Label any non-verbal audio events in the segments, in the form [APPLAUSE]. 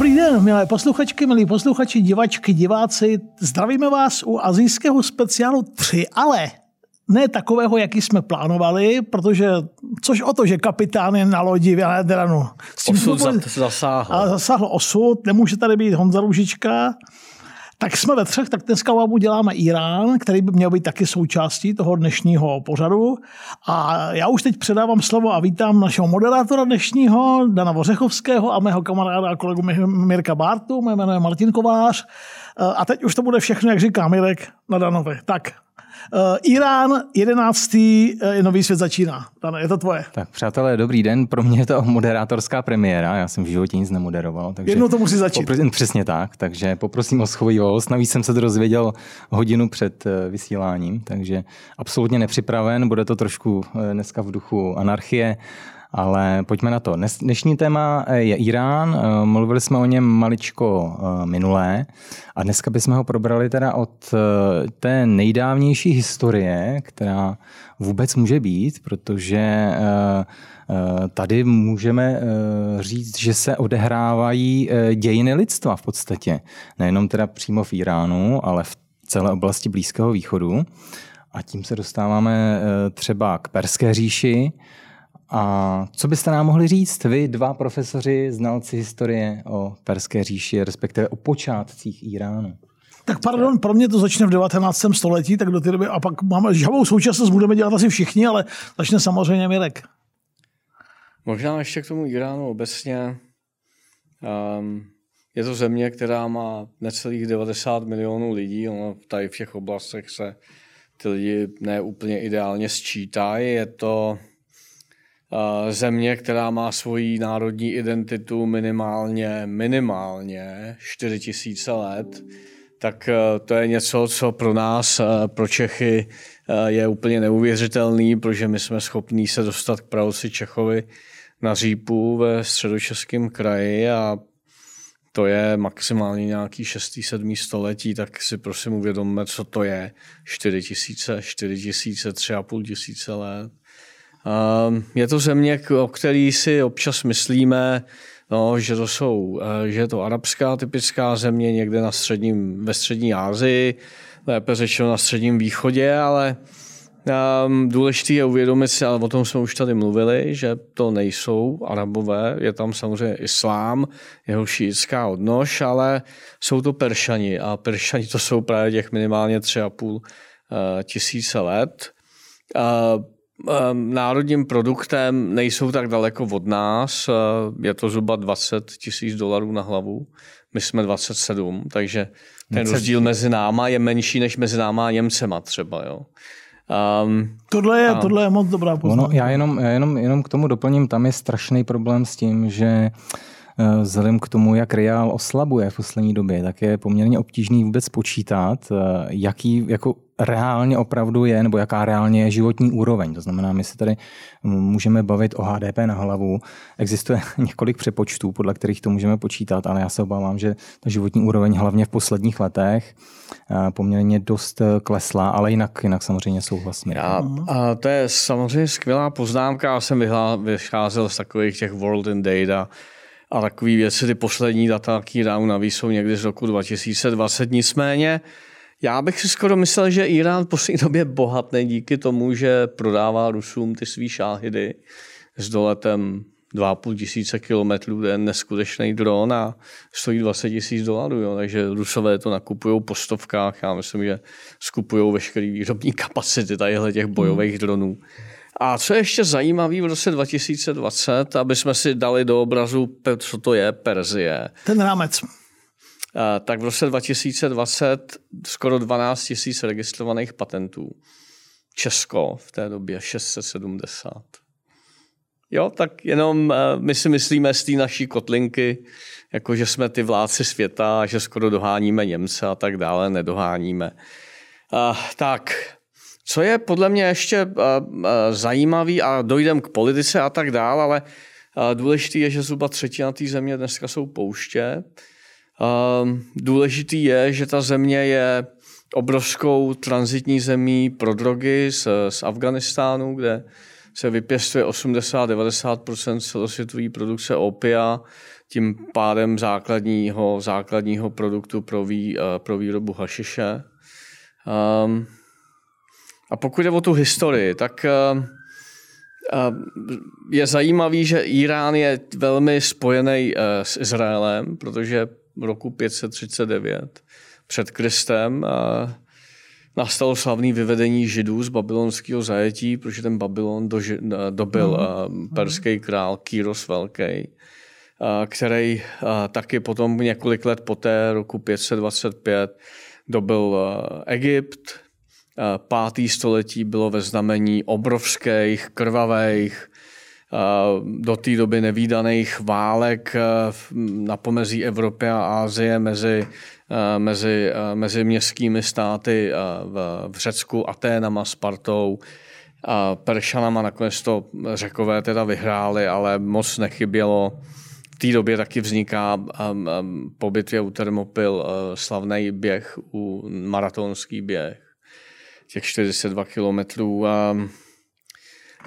Dobrý den, milé posluchačky, milí posluchači, divačky, diváci. Zdravíme vás u azijského speciálu 3, ale ne takového, jaký jsme plánovali, protože což o to, že kapitán je na lodi v Jadranu. Osud zasáhl. A zasáhl osud, nemůže tady být Honza Růžička. Tak jsme ve třech, tak dneska vám uděláme Irán, který by měl být taky součástí toho dnešního pořadu. A já už teď předávám slovo a vítám našeho moderátora dnešního, Dana Vořechovského a mého kamaráda a kolegu Mirka Bartu, mé jméno je Martin Kovář. A teď už to bude všechno, jak říká Mirek na Danovi. Tak, Uh, Irán, 11. Uh, nový svět začíná. Dane, je to tvoje. Tak přátelé, dobrý den. Pro mě je to moderátorská premiéra. Já jsem v životě nic nemoderoval. Takže Jednou to musí začít. Popr- [LAUGHS] přesně tak. Takže poprosím o schovivost. Navíc jsem se to dozvěděl hodinu před uh, vysíláním, takže absolutně nepřipraven. Bude to trošku dneska v duchu anarchie. Ale pojďme na to. Dnešní téma eh, je Irán. Eh, mluvili jsme o něm maličko eh, minulé a dneska bychom ho probrali teda od té nejdávnější historie, která vůbec může být, protože tady můžeme říct, že se odehrávají dějiny lidstva v podstatě. Nejenom teda přímo v Iránu, ale v celé oblasti Blízkého východu. A tím se dostáváme třeba k Perské říši, a co byste nám mohli říct, vy dva profesoři, znalci historie o Perské říši, respektive o počátcích Iránu? Tak pardon, pro mě to začne v 19. století, tak do té doby, a pak máme žhavou současnost, budeme dělat asi všichni, ale začne samozřejmě Mirek. Možná ještě k tomu Iránu obecně. Um, je to země, která má necelých 90 milionů lidí, ono tady v těch oblastech se ty lidi neúplně ideálně sčítají. Je to země, která má svoji národní identitu minimálně, minimálně 4000 let, tak eh, to je něco, co pro nás, eh, pro Čechy, je úplně neuvěřitelný, protože my jsme schopní se dostat k pravosi Čechovi na Řípu ve středočeském kraji a to je maximálně nějaký 6. 7. století, tak si prosím uvědomme, co to je 4 tisíce, 4 tisíce, 3,5 tisíce let. Ehm, je to země, o který si občas myslíme, no, že, to jsou, eh, že je to arabská typická země někde na středním, ve střední Asii, lépe řečeno na středním východě, ale um, důležité je uvědomit si, ale o tom jsme už tady mluvili, že to nejsou arabové, je tam samozřejmě islám, jeho šíitská odnož, ale jsou to peršani a peršani to jsou právě těch minimálně tři a půl uh, tisíce let. Uh, Ehm, národním produktem nejsou tak daleko od nás. Eh, je to zhruba 20 tisíc dolarů na hlavu. My jsme 27, takže ten rozdíl mezi náma je menší než mezi náma a Němcema třeba. Jo. Um, tohle, je, a... tohle je moc dobrá poznámka. Ono, já jenom, já jenom, jenom k tomu doplním, tam je strašný problém s tím, že Eh, vzhledem k tomu, jak reál oslabuje v poslední době, tak je poměrně obtížný vůbec počítat, eh, jaký jako reálně opravdu je, nebo jaká reálně je životní úroveň. To znamená, my se tady můžeme bavit o HDP na hlavu. Existuje [LAUGHS] několik přepočtů, podle kterých to můžeme počítat, ale já se obávám, že ta životní úroveň hlavně v posledních letech eh, poměrně dost klesla, ale jinak, jinak samozřejmě souhlasím. Já, a to je samozřejmě skvělá poznámka. Já jsem vycházel z takových těch World in Data, a takové věci, ty poslední data, které dám navíc, jsou někdy z roku 2020. Nicméně, já bych si skoro myslel, že Irán v poslední době bohatný díky tomu, že prodává Rusům ty svý šáhidy s doletem 2,5 tisíce kilometrů, to je neskutečný dron a stojí 20 tisíc dolarů, jo. takže Rusové to nakupují po stovkách, já myslím, že skupují veškeré výrobní kapacity tadyhle těch bojových dronů. A co je ještě zajímavé v roce 2020, aby jsme si dali do obrazu, co to je Perzie. Ten rámec. Tak v roce 2020 skoro 12 tisíc registrovaných patentů. Česko v té době 670. Jo, tak jenom my si myslíme z té naší kotlinky, jako že jsme ty vládci světa, že skoro doháníme Němce a tak dále, nedoháníme. Uh, tak, co je podle mě ještě eh, eh, zajímavý a dojdem k politice a tak dál, ale eh, důležitý je, že zhruba třetina té země dneska jsou pouště. Důležitý je, že ta země je obrovskou transitní zemí pro drogy z, z Afganistánu, kde se vypěstuje 80-90% celosvětové produkce opia, tím pádem základního, základního produktu pro, vý, pro výrobu hašiše. Um, a pokud je o tu historii, tak uh, je zajímavý, že Irán je velmi spojený uh, s Izraelem, protože v roku 539 před Kristem nastalo slavné vyvedení židů z babylonského zajetí, protože ten Babylon doži, dobil mm. perský král Kýros Velký, který taky potom několik let poté, roku 525, dobil Egypt. Pátý století bylo ve znamení obrovských, krvavých, do té doby nevýdaných válek na pomezí Evropy a Ázie mezi Eh, mezi, eh, mezi městskými státy eh, v, v Řecku, Aténama, Spartou, a Peršanama nakonec to řekové teda vyhráli, ale moc nechybělo. V té době taky vzniká po bitvě u Termopil slavný běh, u maratonský běh, těch 42 kilometrů.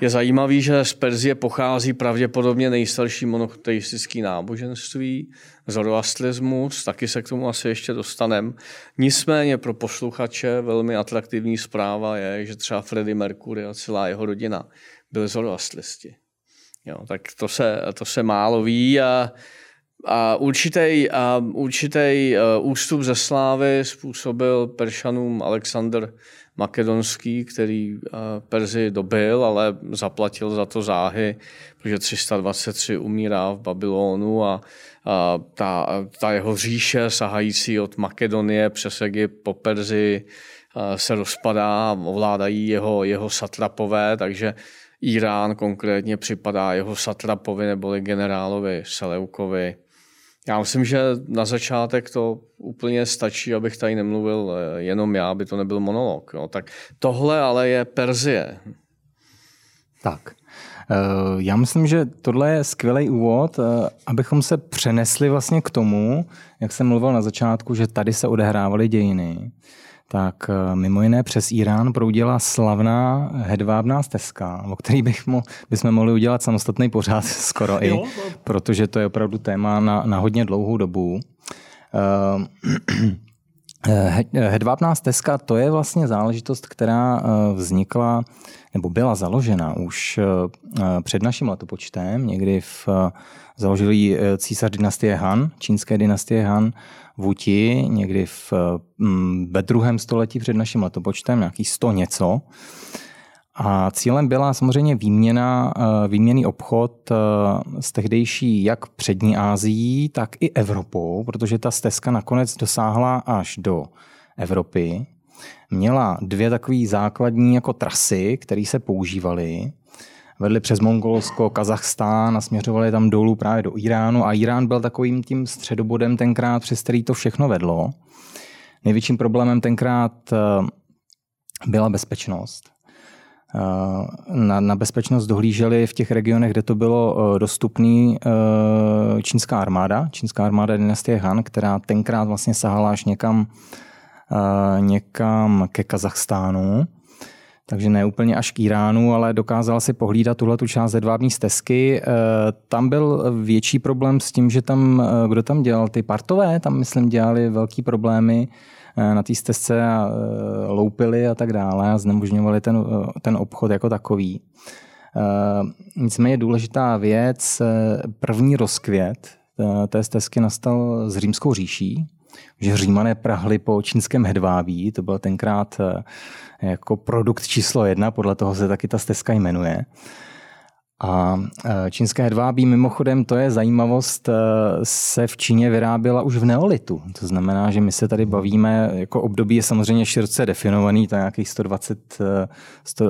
Je zajímavý, že z Perzie pochází pravděpodobně nejstarší monoteistický náboženství, zoroastrismus, taky se k tomu asi ještě dostaneme. Nicméně pro posluchače velmi atraktivní zpráva je, že třeba Freddie Mercury a celá jeho rodina byli zoroastristi. Jo, tak to se, to se málo ví a, a určitý, a určitý uh, ústup ze slávy způsobil Peršanům Alexander makedonský, který eh, Perzi dobil, ale zaplatil za to záhy, protože 323 umírá v Babylonu a, ta, ta jeho říše sahající od Makedonie přes Egypt po Perzi eh, se rozpadá, ovládají jeho, jeho satrapové, takže Irán konkrétně připadá jeho satrapovi neboli generálovi Seleukovi já myslím, že na začátek to úplně stačí, abych tady nemluvil eh, jenom já, aby to nebyl monolog. Jo. Tak tohle ale je Perzie. Tak. Eh, já myslím, že tohle je skvělý úvod, eh, abychom se přenesli vlastně k tomu, jak jsem mluvil na začátku, že tady se odehrávaly dějiny tak eh, mimo jiné přes Irán proudila slavná hedvábná stezka, o který bych mo, bychom mohli udělat samostatný pořád [LAUGHS] skoro i, protože to je opravdu téma na, na hodně dlouhou dobu. Eh, [CLEARS THROAT] hedvábná stezka to je vlastně záležitost, která eh, vznikla nebo byla založena už před naším letopočtem, někdy v založili císař dynastie Han, čínské dynastie Han, Vuti někdy v, mm, ve druhém století před naším letopočtem, nějaký sto něco. A cílem byla samozřejmě výměna, eh, výměný obchod eh, s tehdejší jak přední Ázií, tak i Evropou, protože ta stezka nakonec dosáhla až do Evropy. Měla dvě takové základní jako trasy, které se používaly vedli přes Mongolsko, Kazachstán a směřovali tam dolů právě do Iránu a Irán byl takovým tím středobodem tenkrát, přes který to všechno vedlo. Největším problémem tenkrát eh, byla bezpečnost. Eh, na, na bezpečnost dohlíželi v těch regionech, kde to bylo eh, dostupné čínská armáda, čínská armáda dynastie Han, která tenkrát vlastně sahala až někam, někam ke Kazachstánu takže ne úplně až k Iránu, ale dokázal si pohlídat tuhle tu část hedvábní stezky. Eh, tam byl větší problém s tím, že tam, eh, kdo tam dělal, ty partové, tam myslím dělali velký problémy eh, na té stezce a loupili a tak dále a znemožňovali ten, ten obchod jako takový. Nicméně důležitá věc, první rozkvět té stezky nastal s římskou říší, že římané prahli po čínském hedvábí, to byl tenkrát jako produkt číslo jedna, podle toho se taky ta stezka jmenuje. A e, čínské hedvábí mimochodem, to je zajímavost, e, se v Číně vyráběla už v neolitu. To znamená, že my se tady bavíme, jako období je samozřejmě široce definovaný, to je nějakých 120,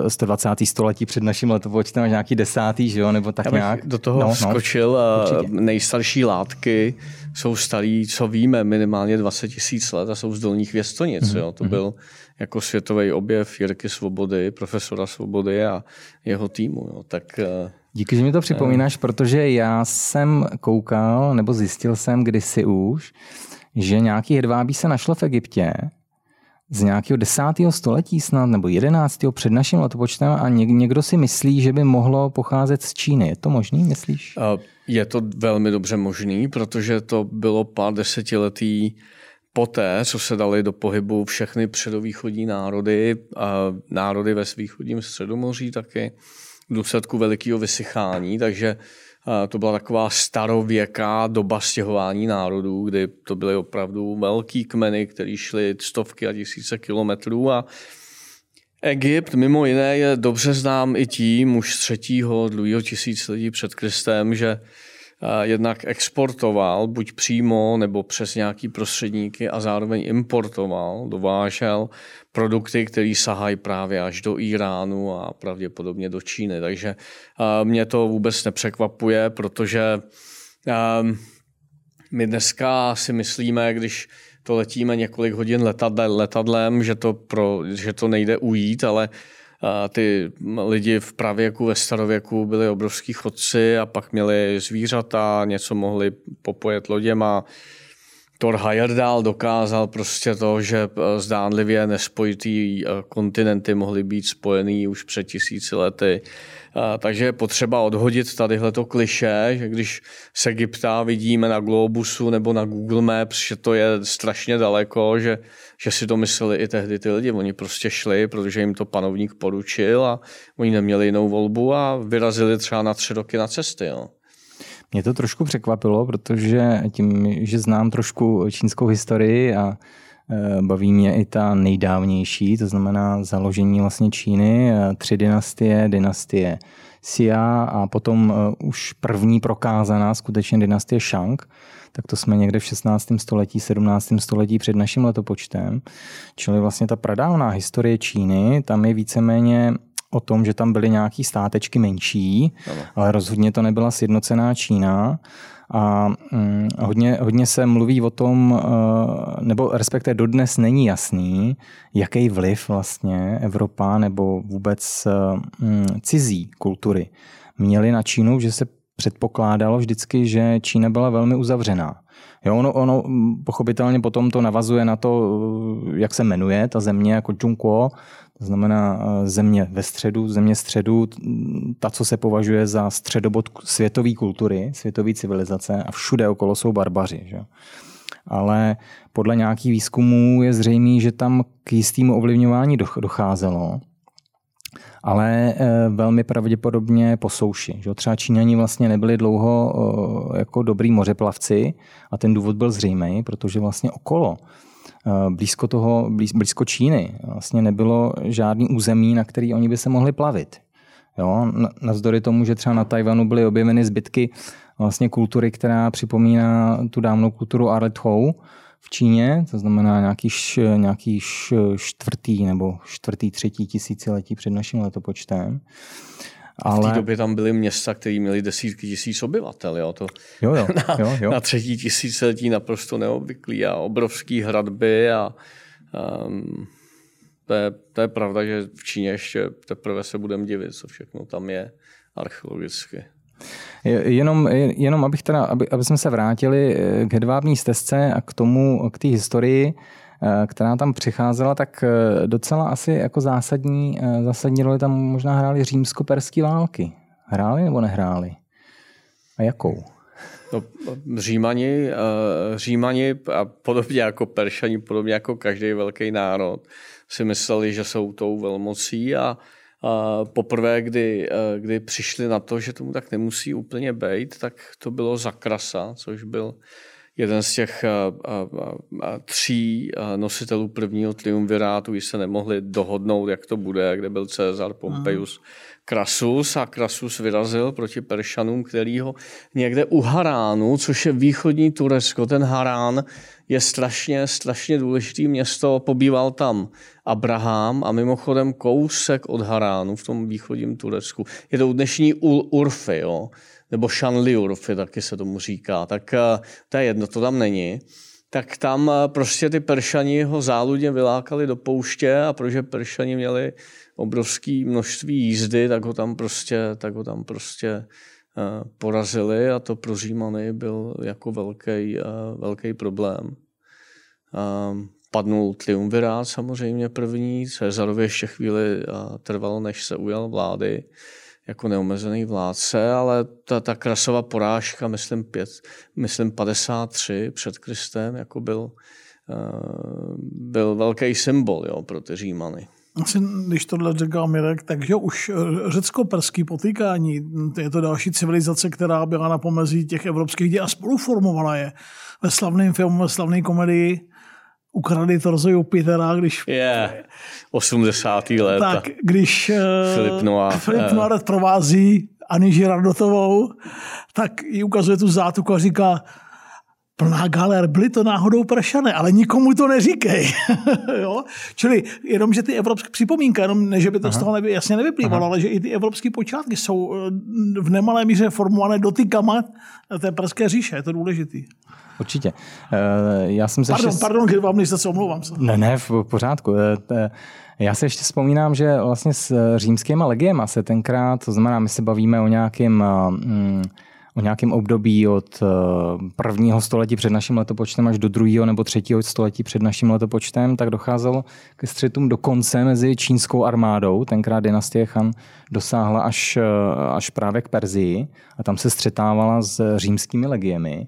120. století před naším letopočtem, až nějaký desátý, že jo, nebo tak nějak. do toho no, skočil. No, nejstarší látky jsou starý, co víme, minimálně 20 tisíc let a jsou z dolních věstonic. Mm-hmm. Jo. To mhm. byl jako světový objev Jirky Svobody, profesora Svobody a jeho týmu. Jo. Tak, Díky, že mi to připomínáš, protože já jsem koukal, nebo zjistil jsem kdysi už, že nějaký hedvábí se našlo v Egyptě z nějakého desátého století snad, nebo jedenáctého před naším letopočtem a někdo si myslí, že by mohlo pocházet z Číny. Je to možný, myslíš? Uh, Je to velmi dobře možný, protože to bylo pár desetiletí poté, co se dali do pohybu všechny předovýchodní národy, a národy ve východním středomoří taky, v důsledku velikého vysychání, takže to byla taková starověká doba stěhování národů, kdy to byly opravdu velký kmeny, které šly stovky a tisíce kilometrů a Egypt mimo jiné je dobře znám i tím už třetího, druhého tisíciletí před Kristem, že jednak exportoval buď přímo nebo přes nějaký prostředníky a zároveň importoval, dovážel produkty, které sahají právě až do Iránu a pravděpodobně do Číny. Takže mě to vůbec nepřekvapuje, protože my dneska si myslíme, když to letíme několik hodin letadlem, že to, pro, že to nejde ujít, ale ty lidi v pravěku, ve starověku byli obrovský chodci a pak měli zvířata, něco mohli popojet loděma. Thor Heyerdahl dokázal prostě to, že zdánlivě nespojitý kontinenty mohly být spojený už před tisíci lety. Takže je potřeba odhodit tadyhle to kliše, že když z Egypta vidíme na Globusu nebo na Google Maps, že to je strašně daleko, že, že si to mysleli i tehdy ty lidi. Oni prostě šli, protože jim to panovník poručil a oni neměli jinou volbu a vyrazili třeba na tři roky na cesty. Jo. Mě to trošku překvapilo, protože tím, že znám trošku čínskou historii a Eh, baví mě i ta nejdávnější, to znamená založení vlastně Číny, eh, tři dynastie, dynastie Xia a potom eh, už první prokázaná skutečně dynastie Shang, tak to jsme někde v 16. století, 17. století před naším letopočtem. Čili vlastně ta pradávná historie Číny, tam je víceméně o tom, že tam byly nějaký státečky menší, ano. ale rozhodně to nebyla sjednocená Čína. A hm, hodně, hodně se mluví o tom, eh, nebo respektive dodnes není jasný, jaký vliv vlastně Evropa nebo vůbec hm, cizí kultury měly na Čínu, že se předpokládalo vždycky, že Čína byla velmi uzavřená. Jo, ono, ono hm, pochopitelně potom to navazuje na to, jak se jmenuje ta země jako Zhongguo, to znamená eh, země ve středu, země středu, ta, co se považuje za středobod světové kultury, světové civilizace a všude okolo jsou barbaři. Že? Ale podle nějakých výzkumů je zřejmé, že tam k jistému ovlivňování docházelo, ale eh, velmi pravděpodobně po souši. Že? Třeba Číňani vlastně nebyli dlouho eh, jako dobrý mořeplavci a ten důvod byl zřejmý, protože vlastně okolo Eh, blízko toho, blízko Číny vlastně nebylo žádný území, na který oni by se mohli plavit. Jo, navzdory tomu, že třeba na Tajvanu byly objeveny zbytky vlastně kultury, která připomíná tu dávnou kulturu Arlet-Hou v Číně, to znamená nějaký, nějaký čtvrtý nebo čtvrtý, třetí tisíciletí před naším letopočtem. Ale... V té době tam byly města, které měly desítky tisíc obyvatel. Jo? To jo, jo, [LAUGHS] na, jo, jo. na třetí tisíciletí naprosto neobvyklý a obrovský hradby a um, to, je, to je pravda, že v Číně ještě teprve se budeme divit, co všechno tam je archeologicky. Jenom, jenom abych teda, aby, aby jsme se vrátili eh, k hedvábní stezce a k tomu, k té historii, Eh, která tam přicházela, tak eh, docela asi jako zásadní, zásadní roli tam možná hrály římsko-perské války. Hráli nebo nehráli? A jakou? No, římani, římani a podobně jako Peršani, podobně jako každý velký národ, si mysleli, že jsou tou velmocí a poprvé, kdy, kdy přišli na to, že tomu tak nemusí úplně být, tak to bylo Zakrasa, což byl jeden z těch tří nositelů prvního triumvirátu, když se nemohli dohodnout, jak to bude, kde byl Cezar Pompeius Krasus a Krasus vyrazil proti Peršanům, který ho někde u Haránu, což je východní Turecko, ten Harán je strašně, strašně důležitý město, pobýval tam Abraham a mimochodem kousek od Haránu v tom východním Turecku. Je to dnešní Urfy, jo nebo Shanliurfy, taky se tomu říká, tak eh, to je jedno, to tam není. Tak tam eh, prostě ty Peršani ho záludně vylákali do pouště a protože Peršani měli obrovské množství jízdy, tak ho tam prostě, tak ho tam prostě eh, porazili a to pro Římany byl jako velký, velký problém. Padnul triumvirát samozřejmě první, Cezarovi ještě chvíli trvalo, než se ujal vlády jako neomezený vládce, ale ta, ta krasová porážka, myslím, pět, myslím 53 před Kristem, jako byl, byl velký symbol jo, pro ty Římany. Asi, když tohle říká Mirek, takže už řecko-perský potýkání, je to další civilizace, která byla na pomezí těch evropských děl a spoluformovala je ve slavném filmu, ve slavné komedii ukradli torzo Jupitera, když... Je, yeah. 80. let. Tak, když Filip Noir, Filip Noir provází Aniži Radotovou, tak ji ukazuje tu zátuku a říká, plná galer, byly to náhodou pršané, ale nikomu to neříkej. [LAUGHS] jo? Čili jenom, že ty evropské připomínky, jenom ne, že by to Aha. z toho nevy, jasně nevyplývalo, Aha. ale že i ty evropské počátky jsou eh, v nemalé míře formované dotykama té pražské říše, je to důležitý. Určitě. Eh, já jsem se pardon, ještě... pardon, když vám se omlouvám se. Ne, ne, v pořádku. Eh, já se ještě vzpomínám, že vlastně s římskýma legiema se tenkrát, to znamená, my se bavíme o nějakém mm, o nějakém období od eh, prvního století před naším letopočtem až do druhého nebo třetího století před naším letopočtem, tak docházelo ke střetům dokonce mezi čínskou armádou. Tenkrát dynastie Han dosáhla až, eh, až právě k Perzii a tam se střetávala s římskými legiemi.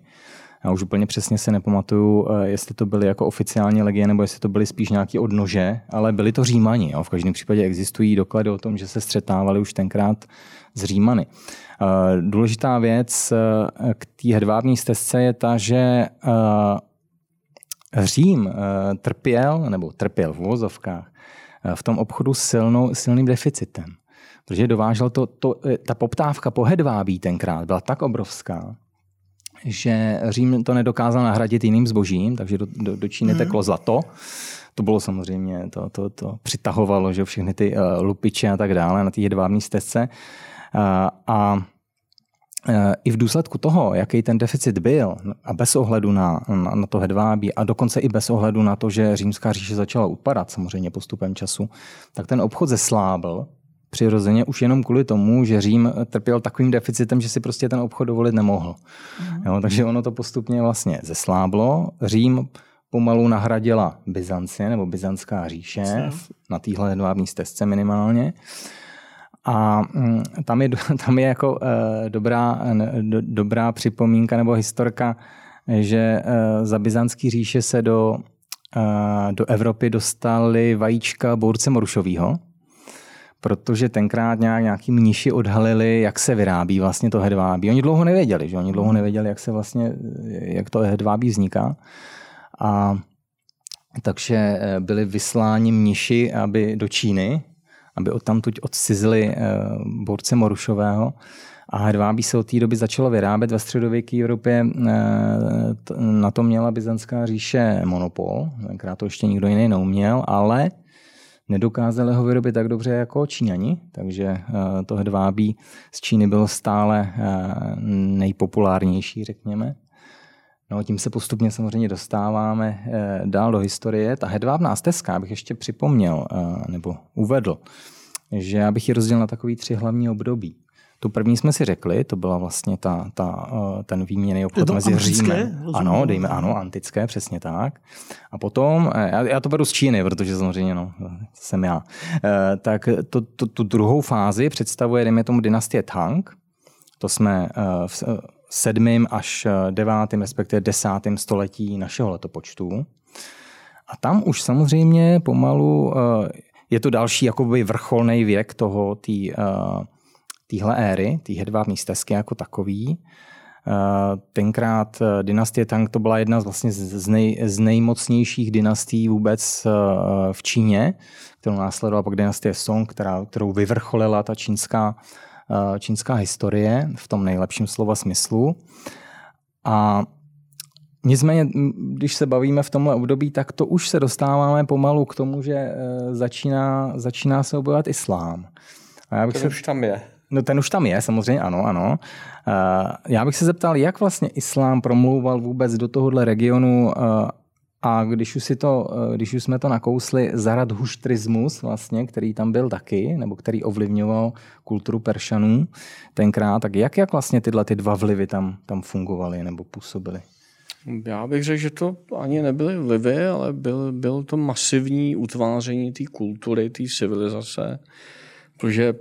Já už úplně přesně se nepamatuju, eh, jestli to byly jako oficiální legie, nebo jestli to byly spíš nějaké odnože, ale byli to Římani. Jo. V každém případě existují doklady o tom, že se střetávali už tenkrát s Římany. Eh, důležitá věc eh, k té hedvábní stezce je ta, že eh, Řím trpěl, nebo trpěl v vozovkách, v tom obchodu silnou, silným deficitem. Protože dovážel to, to, ta poptávka po hedvábí tenkrát byla tak obrovská, že Řím to nedokázal nahradit jiným zbožím, takže do, do, do Číny mm. teklo zlato. To bylo samozřejmě, to, to, to přitahovalo, že všechny ty uh, lupiče a tak dále na té hedvábní stezce. A i v důsledku toho, jaký ten deficit byl, a bez ohledu na, na, na to hedvábí, a dokonce i bez ohledu na to, že římská říše začala upadat samozřejmě postupem času, tak ten obchod zeslábl přirozeně už jenom kvůli tomu, že Řím trpěl takovým deficitem, že si prostě ten obchod dovolit nemohl. Mm. Jo, takže ono to postupně vlastně zesláblo. Řím pomalu nahradila Byzancie nebo Byzantská říše na téhle hedvábní stezce minimálně. A mm, tam je, [LAUGHS] tam je jako eh, dobrá, do, dobrá připomínka nebo historka, že eh, za byzantský říše se do, eh, do Evropy dostali vajíčka bource morušového, protože tenkrát nějak, nějaký mniši odhalili, jak se vyrábí vlastně to hedvábí. Oni dlouho nevěděli, že oni dlouho nevěděli, jak se vlastně, jak to hedvábí vzniká. A takže byli vysláni mniši aby do Číny, aby odtamtud odcizili eh, borce Morušového. A hedvábí se od té doby začalo vyrábět ve středověké Evropě. Eh, na to měla Byzantská říše monopol. Tenkrát to ještě nikdo jiný neuměl, ale nedokázali ho vyrobit tak dobře jako Číňani, takže eh, to hedvábí z Číny bylo stále nejpopulárnější, řekněme. No, tím se postupně samozřejmě dostáváme eh, dál do historie. Ta hedvábná stezka, abych ještě připomněl eh, nebo uvedl, že já bych ji rozdělil na takový tři hlavní období. Tu první jsme si řekli, to byla vlastně ta, ta, eh, ten výměný obchod mezi Římem. Ano, dejme, ano, antické, přesně tak. A potom, já, já to beru z Číny, protože samozřejmě no, jsem já, tak to, to, tu druhou fázi představuje, dejme tomu, dynastie Tang. To jsme v, sedmým až eh, devátým, respektive desátým století našeho letopočtu. A tam už samozřejmě pomalu eh, je to další jakoby vrcholný věk toho tý, eh, téhle éry, té hedvábní stezky jako takový. Tenkrát dynastie Tang to byla jedna z, vlastně z, nej, z nejmocnějších dynastií vůbec v Číně, kterou následovala pak dynastie Song, která, kterou vyvrcholila ta čínská čínská historie v tom nejlepším slova smyslu. A Nicméně, když se bavíme v tomhle období, tak to už se dostáváme pomalu k tomu, že eh, začíná, začíná se objevovat islám. A já bych ten se... už tam je. No ten už tam je, samozřejmě, ano, ano. Eh, já bych se zeptal, jak vlastně islám promlouval vůbec do tohohle regionu a když už, si to, eh, když už jsme to nakousli, zaradhuštrismus, vlastně, který tam byl taky, nebo který ovlivňoval kulturu Peršanů tenkrát, tak jak, jak vlastně tyhle ty dva vlivy tam, tam fungovaly nebo působily? Já bych řekl, že to ani nebyly vlivy, ale byl, byl to masivní utváření té kultury, té civilizace, protože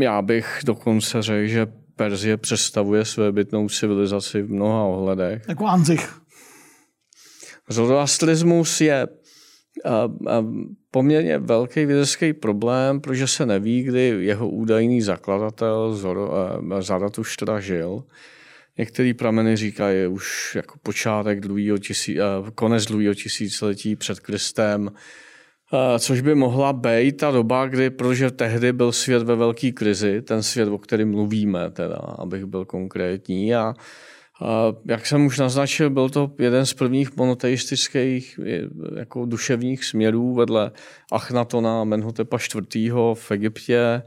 já bych dokonce řekl, že Perzie představuje své bytnou civilizaci v mnoha ohledech. Jako Anzich. Zoroastrismus je poměrně velký vědecký problém, protože se neví, kdy jeho údajný zakladatel Zaratuštra žil. Některý prameny říkají už jako počátek druhého tisí, konec druhého tisíciletí před Kristem, což by mohla být ta doba, kdy, protože tehdy byl svět ve velké krizi, ten svět, o kterém mluvíme, teda, abych byl konkrétní. A, a jak jsem už naznačil, byl to jeden z prvních monoteistických jako duševních směrů vedle Achnatona Menhotepa IV. v Egyptě,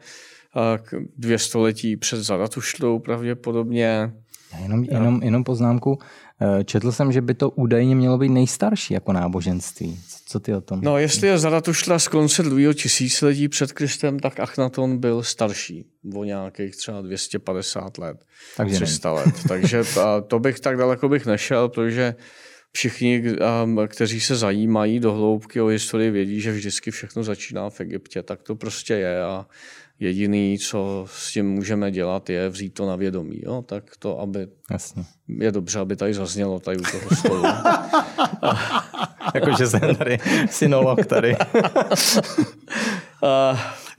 dvě století před Zaratuštrou pravděpodobně. Jenom, jenom, jenom poznámku. Eh, četl jsem, že by to údajně mělo být nejstarší jako náboženství. Co ty o tom? No, jestli je Zaratuštra z konce druhého tisíciletí před Kristem, tak Achnaton byl starší, o nějakých třeba 250 let, Takže 300 ne. let. Takže [LAUGHS] to bych tak daleko bych nešel, protože všichni, kteří se zajímají do hloubky o historii, vědí, že vždycky všechno začíná v Egyptě. Tak to prostě je a Jediný, co s tím můžeme dělat, je vzít to na vědomí. Jo? Tak to, aby Jasně. je dobře, aby tady zaznělo tady u toho [LAUGHS] stolu. Jakože jsem tady synolog tady.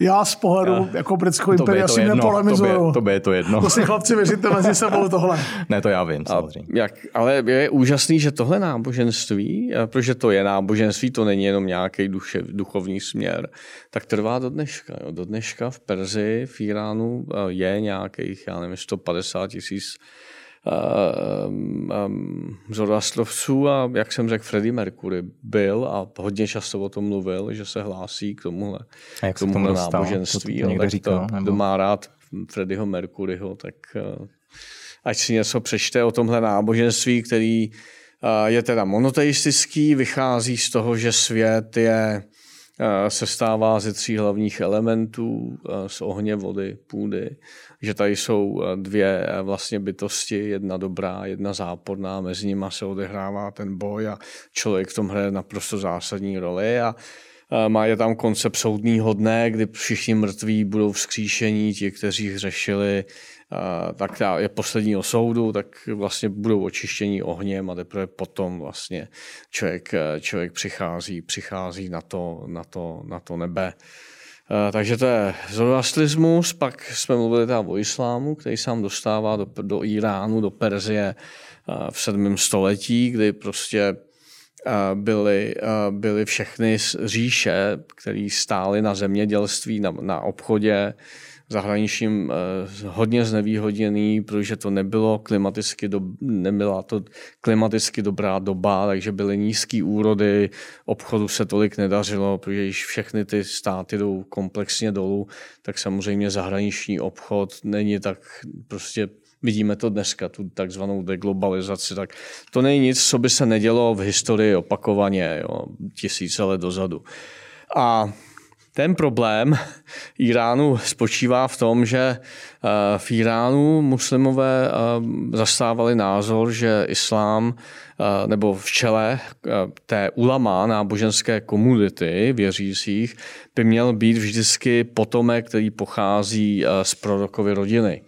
Já z pohledu jako britskou imperia si nepolemizuju. To by je to jedno. To si chlapci věříte mezi sebou tohle. [LAUGHS] Ne, to já vím, samozřejmě. A jak, ale je úžasný, že tohle náboženství, protože to je náboženství, to není jenom nějaký duše, duchovní směr, tak trvá do dneška. Jo. Do dneška v Perzi, v Iránu je nějakých, já nevím, 150 tisíc um, um, zoroastrovců a jak jsem řekl, Freddie Mercury byl a hodně často o tom mluvil, že se hlásí k tomuhle, a jak k tomuhle náboženství. To, to, tak říkal, to, kdo má rád Freddieho Mercuryho, tak uh, ať si něco přečte o tomhle náboženství, který uh, je teda monoteistický, vychází z toho, že svět je se stává ze tří hlavních elementů, z ohně, vody, půdy že tady jsou eh, dvě eh, vlastně bytosti, jedna dobrá, jedna záporná, mezi nimi se odehrává ten boj a člověk v tom hraje naprosto zásadní roli a eh, má je tam koncept soudního dne, kdy všichni mrtví budou vzkříšení, ti, kteří hřešili, tak je posledního soudu, tak vlastně budou očištění ohněm a teprve potom vlastně člověk, člověk přichází, přichází na to, na to, na to nebe. Eh, takže to je zoroastrismus, pak jsme mluvili tam o islámu, který sám dostává do, do Iránu, do Perzie eh, v 7. století, kdy prostě eh, byly, byly všechny říše, které stály na zemědělství, na, na obchodě, zahraničním eh, hodně znevýhodněný, protože to nebylo klimaticky do, nebyla to klimaticky dobrá doba, takže byly nízké úrody, obchodu se tolik nedařilo, protože již všechny ty státy jdou komplexně dolů, tak samozřejmě zahraniční obchod není tak prostě vidíme to dneska, tu takzvanou deglobalizaci, tak to není nic, co by se nedělo v historii opakovaně, jo, tisíce let dozadu. A ten problém Iránu spočívá v tom, že eh, v Iránu muslimové eh, zastávali názor, že islám eh, nebo v čele té ulama náboženské komunity věřících by měl být vždycky potomek, který pochází z prorokovy rodiny.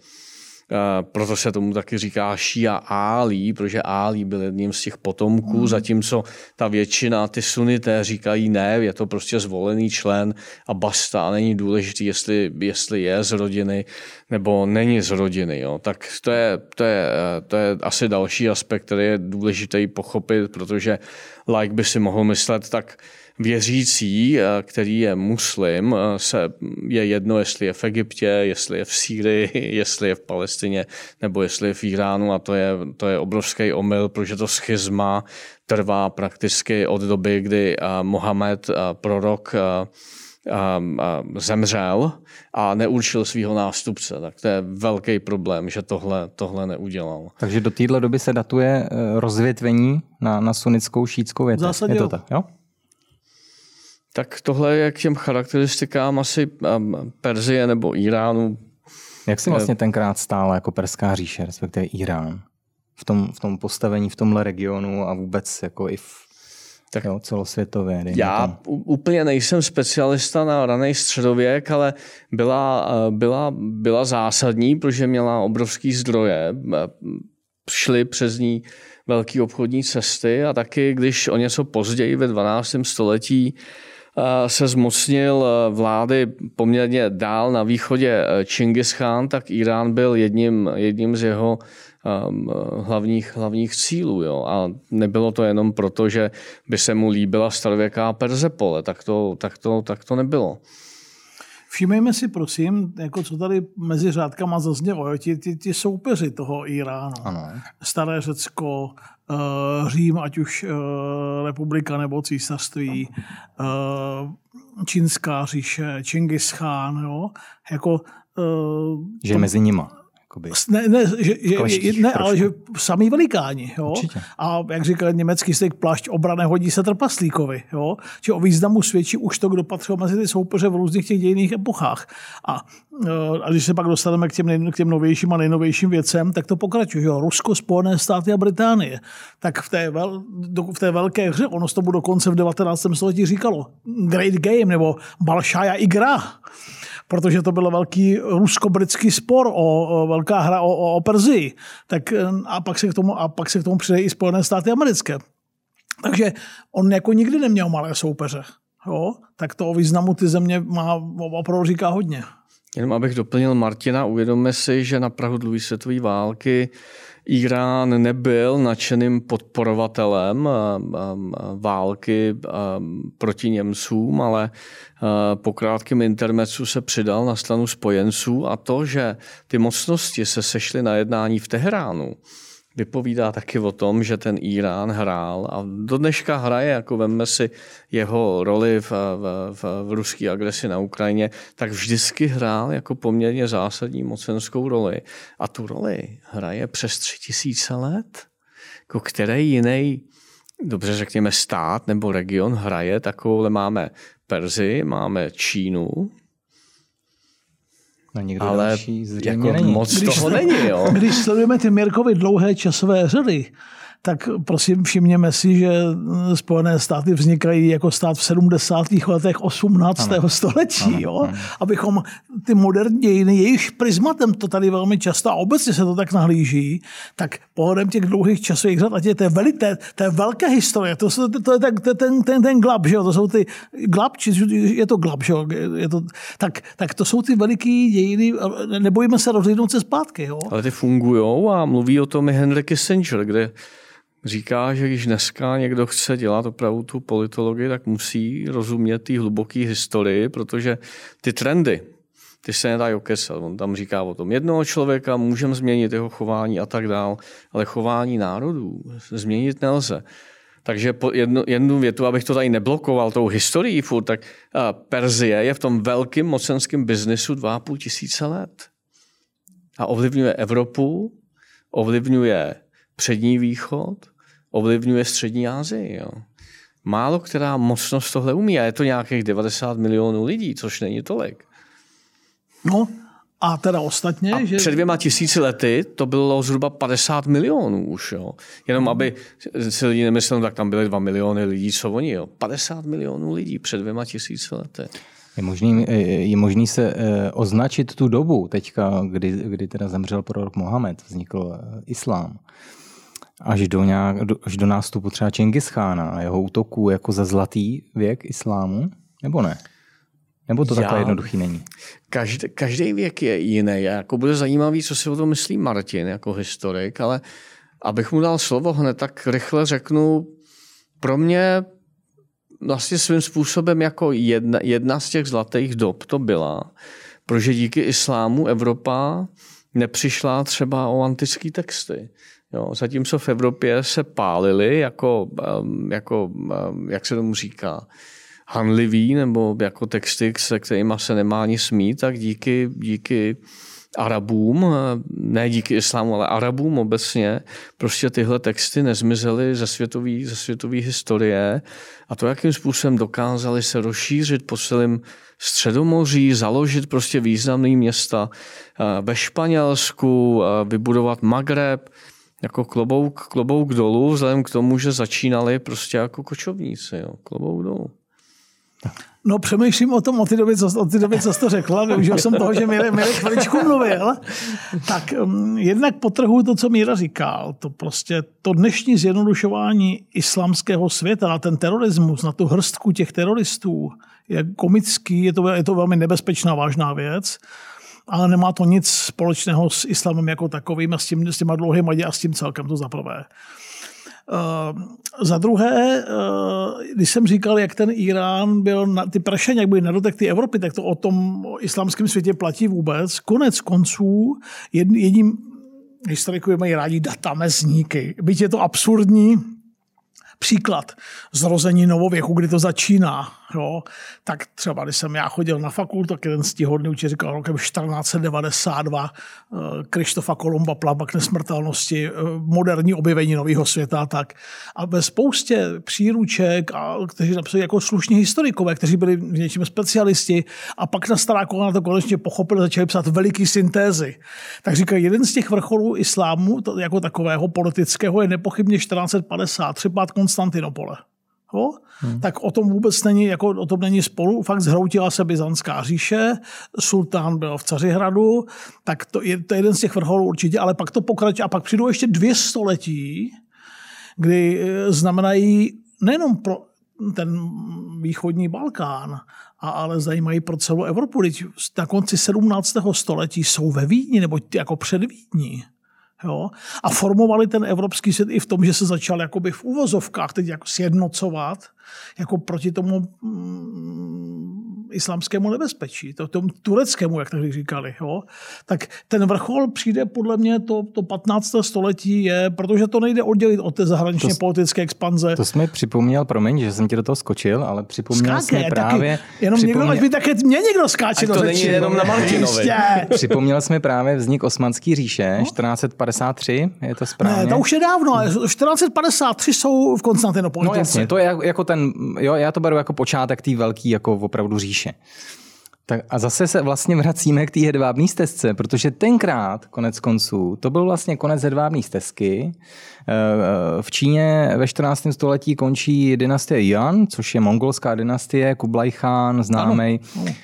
Eh, proto se tomu taky říká Šia Álí, protože Álí byl jedním z těch potomků, hmm. zatímco ta většina, ty sunité říkají ne, je to prostě zvolený člen a basta a není důležitý, jestli, jestli je z rodiny nebo není z rodiny. Jo. Tak to je, to, je, eh, to je asi další aspekt, který je důležitý pochopit, protože like by si mohl myslet, tak věřící, eh, který je muslim, eh, se je jedno, jestli je v Egyptě, jestli je v Sýrii, [LAUGHS] jestli je v Palestině, nebo jestli je v Iránu a to je, to je obrovský omyl, protože to schizma trvá prakticky od doby, kdy eh, Mohamed, prorok, zemřel a neurčil svého nástupce. Tak to je velký problém, že tohle, tohle neudělal. Takže do téhle doby se datuje rozvětvení na, na sunickou šítskou větev. Zásadě je to tak, jo? Tak tohle je k těm charakteristikám asi um, Perzie nebo Iránu. Jak si vlastně tenkrát stála jako Perská říše, respektive Irán? V tom, v tom postavení, v tomhle regionu a vůbec jako i v, tak jo, celosvětově. Já tam. úplně nejsem specialista na raný středověk, ale byla, byla, byla zásadní, protože měla obrovský zdroje. Šly přes ní velké obchodní cesty a taky, když o něco později ve 12. století se zmocnil vlády poměrně dál na východě Čingis Khan, tak Irán byl jedním, jedním z jeho um, hlavních, hlavních cílů. Jo? A nebylo to jenom proto, že by se mu líbila starověká Perzepole, tak to, tak to, tak to nebylo. Všímejme si, prosím, jako co tady mezi řádkama zaznělo, ti, ti, ti soupeři toho Iránu. Ano. Staré Řecko, Řím, ať už uh, republika nebo císařství, uh, Čínská říše, Čingis Khan, jo, jako... Uh, že to, mezi nima. Jakoby, ne, ne, že, že, ne ale že samý velikáni. Jo? A jak říkal německý steak plašť obrané hodí se trpaslíkovi. Jo? Že o významu svědčí už to, kdo patřil mezi ty soupeře v různých těch dějných epochách. A, eh, a když se pak dostaneme k těm, nej, k těm novějším a nejnovějším věcem, tak to pokračuje. Jo? Rusko, Spojené státy a Británie. Tak v té, vel, v té velké hře, ono se tomu dokonce v 19. století říkalo, Great Game nebo Balšaja igra protože to byl velký rusko-britský spor o, o velká hra o, o Perzii. Tak, eh, a, pak se k tomu, a pak se k tomu přidají i Spojené státy americké. Takže on jako nikdy neměl malé soupeře. Jo? Tak to o významu ty země má opravdu říká hodně. Jenom abych doplnil Martina, uvědomme si, že na Prahu druhé světové války Irán nebyl nadšeným podporovatelem eh, eh, války eh, proti Němcům, ale po krátkém intermecu se přidal na stranu spojenců a to, že ty mocnosti se sešly na jednání v Teheránu, vypovídá taky o tom, že ten Irán hrál a do dneška hraje, jako veme si jeho roli v, v, v, v ruské agresi na Ukrajině, tak vždycky hrál jako poměrně zásadní mocenskou roli. A tu roli hraje přes tři tisíce let. Jako který jiný, dobře řekněme, stát nebo region hraje takovou, máme Perzi, máme Čínu, No někdo ale další jako není. moc když toho není. Jo? [LAUGHS] Když sledujeme ty Mirkovy dlouhé časové řady, tak prosím všimněme si, že Spojené státy vznikají jako stát v 70. letech 18. Ano. století. Ano. Jo? Abychom ty moderní dějiny, jejich prismatem to tady velmi často a obecně se to tak nahlíží, tak pohledem těch dlouhých časových řad, ať je to, veli, té, velké historie, to, to, to, to je ten, ten, ten, ten glab, že jo? to jsou ty glab, či je to glab, že jo? Je to, tak, tak to jsou ty veliký dějiny, nebojíme se rozhodnout se zpátky. Jo? Ale ty fungují a mluví o tom i Henry Kissinger, kde říká, že když dneska někdo chce dělat opravdu tu politologii, tak musí rozumět té hluboké historii, protože ty trendy, ty se nedají okesat. On tam říká o tom jednoho člověka, můžeme změnit jeho chování a tak dál, ale chování národů změnit nelze. Takže po jednu, jednu větu, abych to tady neblokoval tou historií furt, tak Perzie je v tom velkém mocenském biznisu 2,5 tisíce let. A ovlivňuje Evropu, ovlivňuje přední východ, ovlivňuje střední Asii. Jo. Málo která mocnost tohle umí a je to nějakých 90 milionů lidí, což není tolik. No, a teda ostatně, a že... před dvěma tisíci lety to bylo zhruba 50 milionů už, jo. Jenom hmm. aby si lidi nemysleli, tak tam byly 2 miliony lidí, co oni, jo. 50 milionů lidí před dvěma tisíci lety. Je možný, je možný se eh, označit tu dobu teďka, kdy, kdy teda zemřel prorok Mohamed, vznikl eh, islám až do, nějak, až do nástupu třeba Čengischána a jeho útoků jako za zlatý věk islámu, nebo ne? Nebo to Já, takhle jednoduchý není? Každý, každý věk je jiný. Jako bude zajímavý, co si o tom myslí Martin jako historik, ale abych mu dal slovo hned, tak rychle řeknu, pro mě vlastně svým způsobem jako jedna, jedna z těch zlatých dob to byla, protože díky islámu Evropa nepřišla třeba o antické texty. Jo, zatímco v Evropě se pálili jako, jako, jak se tomu říká, hanlivý nebo jako texty, se kterými se nemá ani smít, tak díky, díky Arabům, ne díky islámu, ale Arabům obecně, prostě tyhle texty nezmizely ze světové ze světový historie. A to, jakým způsobem dokázali se rozšířit po celém středomoří, založit prostě významné města ve Španělsku, vybudovat Magreb, jako klobouk, klobouk dolů, vzhledem k tomu, že začínali prostě jako kočovníci. Jo. Klobouk dolů. No přemýšlím o tom, o ty doby, co, o ty doby, co jsi to řekla, využil jsem toho, že Mirek, Mirek chviličku mluvil, tak um, jednak potrhu to, co Míra říkal, to prostě to dnešní zjednodušování islamského světa na ten terorismus, na tu hrstku těch teroristů, je komický, je to, je to velmi nebezpečná, vážná věc, ale nemá to nic společného s islamem jako takovým a s, tím, s těma dlouhými a s tím celkem to zaprvé. Uh, za druhé, uh, když jsem říkal, jak ten Irán byl, na, ty prašení, jak byly na dotek ty Evropy, tak to o tom o islamském světě platí vůbec. Konec konců, jed, jedním, historikové mají rádi data, mezníky. Byť je to absurdní, příklad zrození novověku, kdy to začíná. Jo? Tak třeba, když jsem já chodil na fakultu, tak jeden stihodný učitel říkal rokem 1492 eh, Krištofa Kolumba, plavak nesmrtelnosti, eh, moderní objevení nového světa. Tak. A ve spoustě příruček, a, kteří napsali jako slušní historikové, kteří byli v něčím specialisti a pak na stará kolena to konečně pochopili, začali psát veliký syntézy. Tak říkají, jeden z těch vrcholů islámu, jako takového politického, je nepochybně 1453 pád Konstantinopole. Jo? Hmm. Tak o tom vůbec není, jako o tom není spolu. Fakt zhroutila se Byzantská říše, sultán byl v Cařihradu, tak to je, to je jeden z těch vrcholů určitě, ale pak to pokračuje a pak přijdou ještě dvě století, kdy eh, znamenají nejenom pro ten východní Balkán, a, ale zajímají pro celou Evropu. Teď na konci 17. století jsou ve Vídni, nebo jako před Vídní. Jo? A formovali ten evropský svět i v tom, že se začal jakoby v uvozovkách teď jako sjednocovat jako proti tomu mm, islámskému nebezpečí, to, tomu tureckému, jak tady říkali. Jo? Tak ten vrchol přijde podle mě to, to 15. století je, protože to nejde oddělit od té zahraničně to, politické expanze. To jsme připomněl, promiň, že jsem ti do toho skočil, ale připomněl jsme právě... Taky, jenom připomněl, někdo, ať by také mě někdo skáče do to řeči. není jenom na Martinovi. [LAUGHS] připomněl jsme právě vznik Osmanské říše, no? 1453, je to správně? Ne, to už je dávno, 1453 jsou v Konstantinopoli. No jasně, to je jako ten, jo, já to beru jako počátek té velké jako opravdu říše. Tak a zase se vlastně vracíme k té hedvábné stezce, protože tenkrát, konec konců, to byl vlastně konec hedvábné stezky. Eh, eh, v Číně ve 14. století končí dynastie Yuan, což je mongolská dynastie, Kublai Khan, známý. Eh,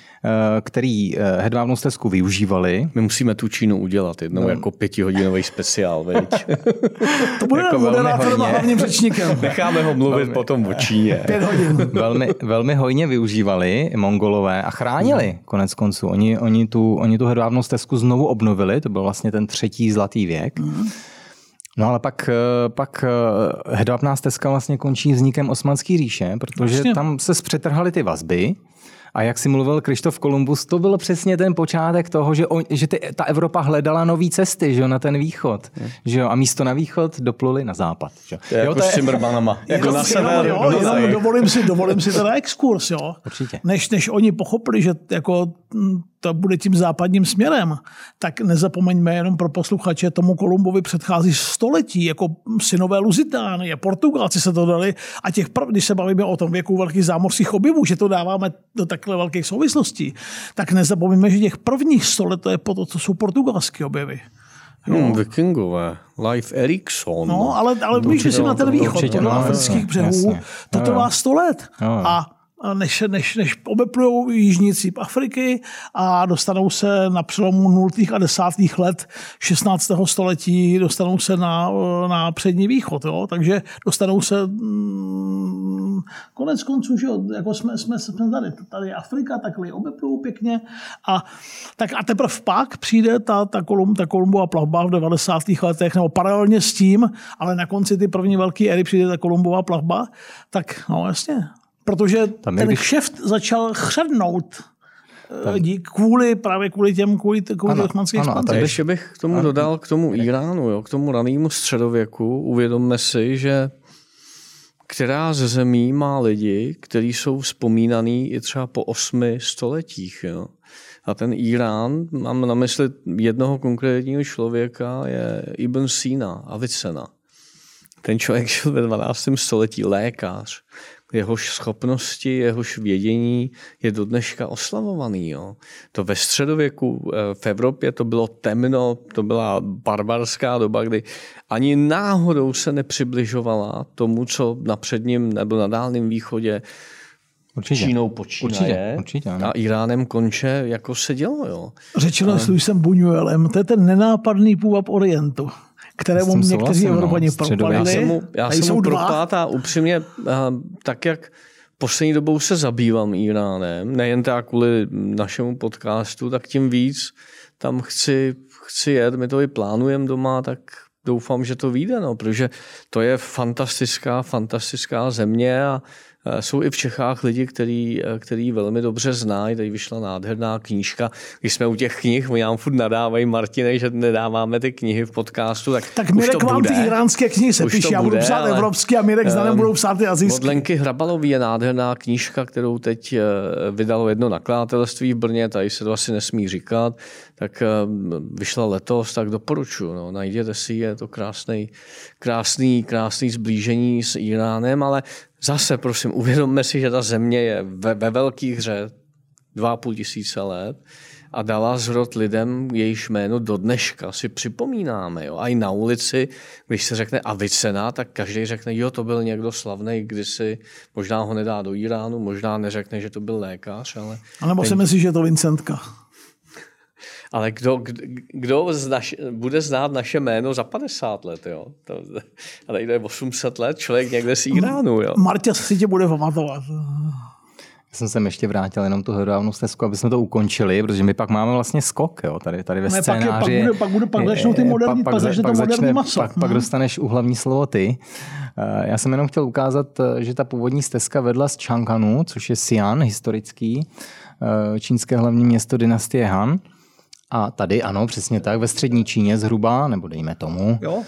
který eh, hedvábnou stezku využívali. My musíme tu Čínu udělat jednou no. jako pětihodinový speciál, veď? [LAUGHS] to bude jako moderátorem a hlavním řečníkem. [LAUGHS] Necháme ho mluvit velmi, potom o Číně. Pět hodin. [LAUGHS] velmi, velmi hojně využívali mongolové a chránili mm. konec konců. Oni, oni, tu, oni tu hedvábnou stezku znovu obnovili, to byl vlastně ten třetí zlatý věk. Mm. No ale pak, eh, pak hedvábná stezka vlastně končí vznikem Osmanské říše, protože vlastně. tam se zpřetrhaly ty vazby a jak si mluvil Krištof Kolumbus, to byl přesně ten počátek toho, že, on, že ty, ta Evropa hledala nové cesty že, na ten východ. Hmm. Že, a místo na východ dopluli na západ. Že. To je jo, jako to je, s Cimmermanama. [LAUGHS] Jako na sever. Jo, jo, dovolím, si, dovolím si teda exkurs. Jo. Určitě. Než, než oni pochopili, že jako to bude tím západním směrem, tak nezapomeňme jenom pro posluchače, tomu Kolumbovi předchází století, jako synové Luzitánie, Portugalci se to dali a těch, prv, když se bavíme o tom věku velkých zámořských objevů, že to dáváme do takhle velkých souvislostí, tak nezapomeňme, že těch prvních sto let to je po to, co jsou portugalské objevy. No. Hmm, vikingové, Life Erikson. No, ale, ale víš, si na ten východ, no, afrických břehů, to trvá sto let. Jo, jo. A než, než, než obeplujou jižní cíp Afriky a dostanou se na přelomu 0. a 10. let 16. století, dostanou se na, na přední východ. Jo? Takže dostanou se mm, konec konců, že jo, jako jsme, jsme, jsme tady, tady Afrika, takhle obeplujou pěkně a, tak a teprve pak přijde ta, ta, kolum, ta Kolumbová plavba v 90. letech, nebo paralelně s tím, ale na konci ty první velké éry přijde ta Kolumbová plavba, tak no jasně, protože Tam ten když... kšeft začal chřadnout eh, tam. dík kvůli, právě kvůli těm, kvůli, kvůli osmanské expanzi. Ještě bych k tomu ano. dodal, k tomu Iránu, jo, k tomu ranému středověku, uvědomme si, že která ze zemí má lidi, kteří jsou vzpomínaný i třeba po osmi stoletích. Jo. A ten Irán, mám na mysli jednoho konkrétního člověka, je Ibn Sina, Avicena. Ten člověk žil ve 12. století, lékař, jehož schopnosti, jehož vědění je do dneška oslavovaný. Jo. To ve středověku eh, v Evropě to bylo temno, to byla barbarská doba, kdy ani náhodou se nepřibližovala tomu, co na předním nebo na Dálném východě Určitě. Čínou počínaje určitě, určitě, a Iránem konče, jako se dělo. Jo. Řečeno Ale... s Luisem Buñuelem, to je ten nenápadný půvab Orientu kterému někteří no, Evropani propadli. Já jsem mu, já jsem mu propát a upřímně, tak jak poslední dobou se zabývám Iránem, nejen tak kvůli našemu podcastu, tak tím víc tam chci, chci jet, my to i plánujeme doma, tak doufám, že to vyjde, no, protože to je fantastická, fantastická země a Eh, jsou i v Čechách lidi, který, eh, který velmi dobře znají. Tady vyšla nádherná knížka. Když jsme u těch knih, my nám furt nadávají, Martine, že nedáváme ty knihy v podcastu, tak Tak Mirek vám ty iránské knihy se píše, já budu psát evropský a Mirek s um, budou psát ty azijské. Od Lenky Hrabalový je nádherná knížka, kterou teď eh, vydalo jedno nakladatelství v Brně, tady se to asi nesmí říkat, tak vyšla letos, tak doporučuji. No. Najděte si, je to krásný, krásný, krásný zblížení s Iránem, ale Zase, prosím, uvědomme si, že ta země je ve, ve velký hře dva půl tisíce let a dala zrod lidem, jejíž jméno do dneška si připomínáme. Jo? A i na ulici, když se řekne Avicena, tak každý řekne, jo, to byl někdo slavný kdysi, možná ho nedá do Iránu, možná neřekne, že to byl lékař, ale... A nebo ten... si myslí, že je to Vincentka. Ale kdo, kdo znaš, bude znát naše jméno za 50 let, jo? To, a tady je 800 let, člověk někde z Iránu, jo? Marta si tě bude pamatovat. Já jsem se ještě vrátil jenom tu hedávnou stezku, aby jsme to ukončili, protože my pak máme vlastně skok, jo, tady, tady ve ne, scénáři. Pak, je, pak, bude, pak, bude, pak začnou ty moderní, pak, pak, pak, pak, moderní začne, maso. Pak, pak dostaneš u hlavní slovo ty. Eh, já jsem jenom chtěl ukázat, eh, že ta původní stezka vedla z Čankanu, což je Xi'an, historický, eh, čínské hlavní město dynastie Han. A tady ano, přesně tak, ve střední Číně zhruba, nebo dejme tomu. Jo.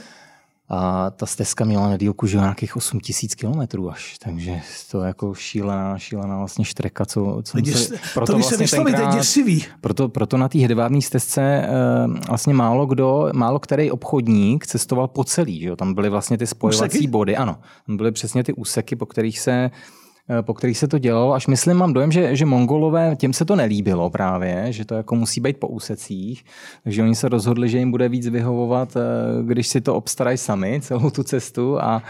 A ta stezka měla na dílku že nějakých 8 tisíc kilometrů až, takže to je jako šílená, šílená vlastně štreka, co, co Lidi, se, proto to vlastně se tenkrát, děsivý. Proto, proto na té hedvábné stezce e, vlastně málo kdo, málo který obchodník cestoval po celý, že jo? tam byly vlastně ty spojovací úseky? body, ano, tam byly přesně ty úseky, po kterých se po kterých se to dělalo, až myslím, mám dojem, že, že Mongolové, těm se to nelíbilo právě, že to jako musí být po úsecích, takže oni se rozhodli, že jim bude víc vyhovovat, eh, když si to obstarají sami, celou tu cestu a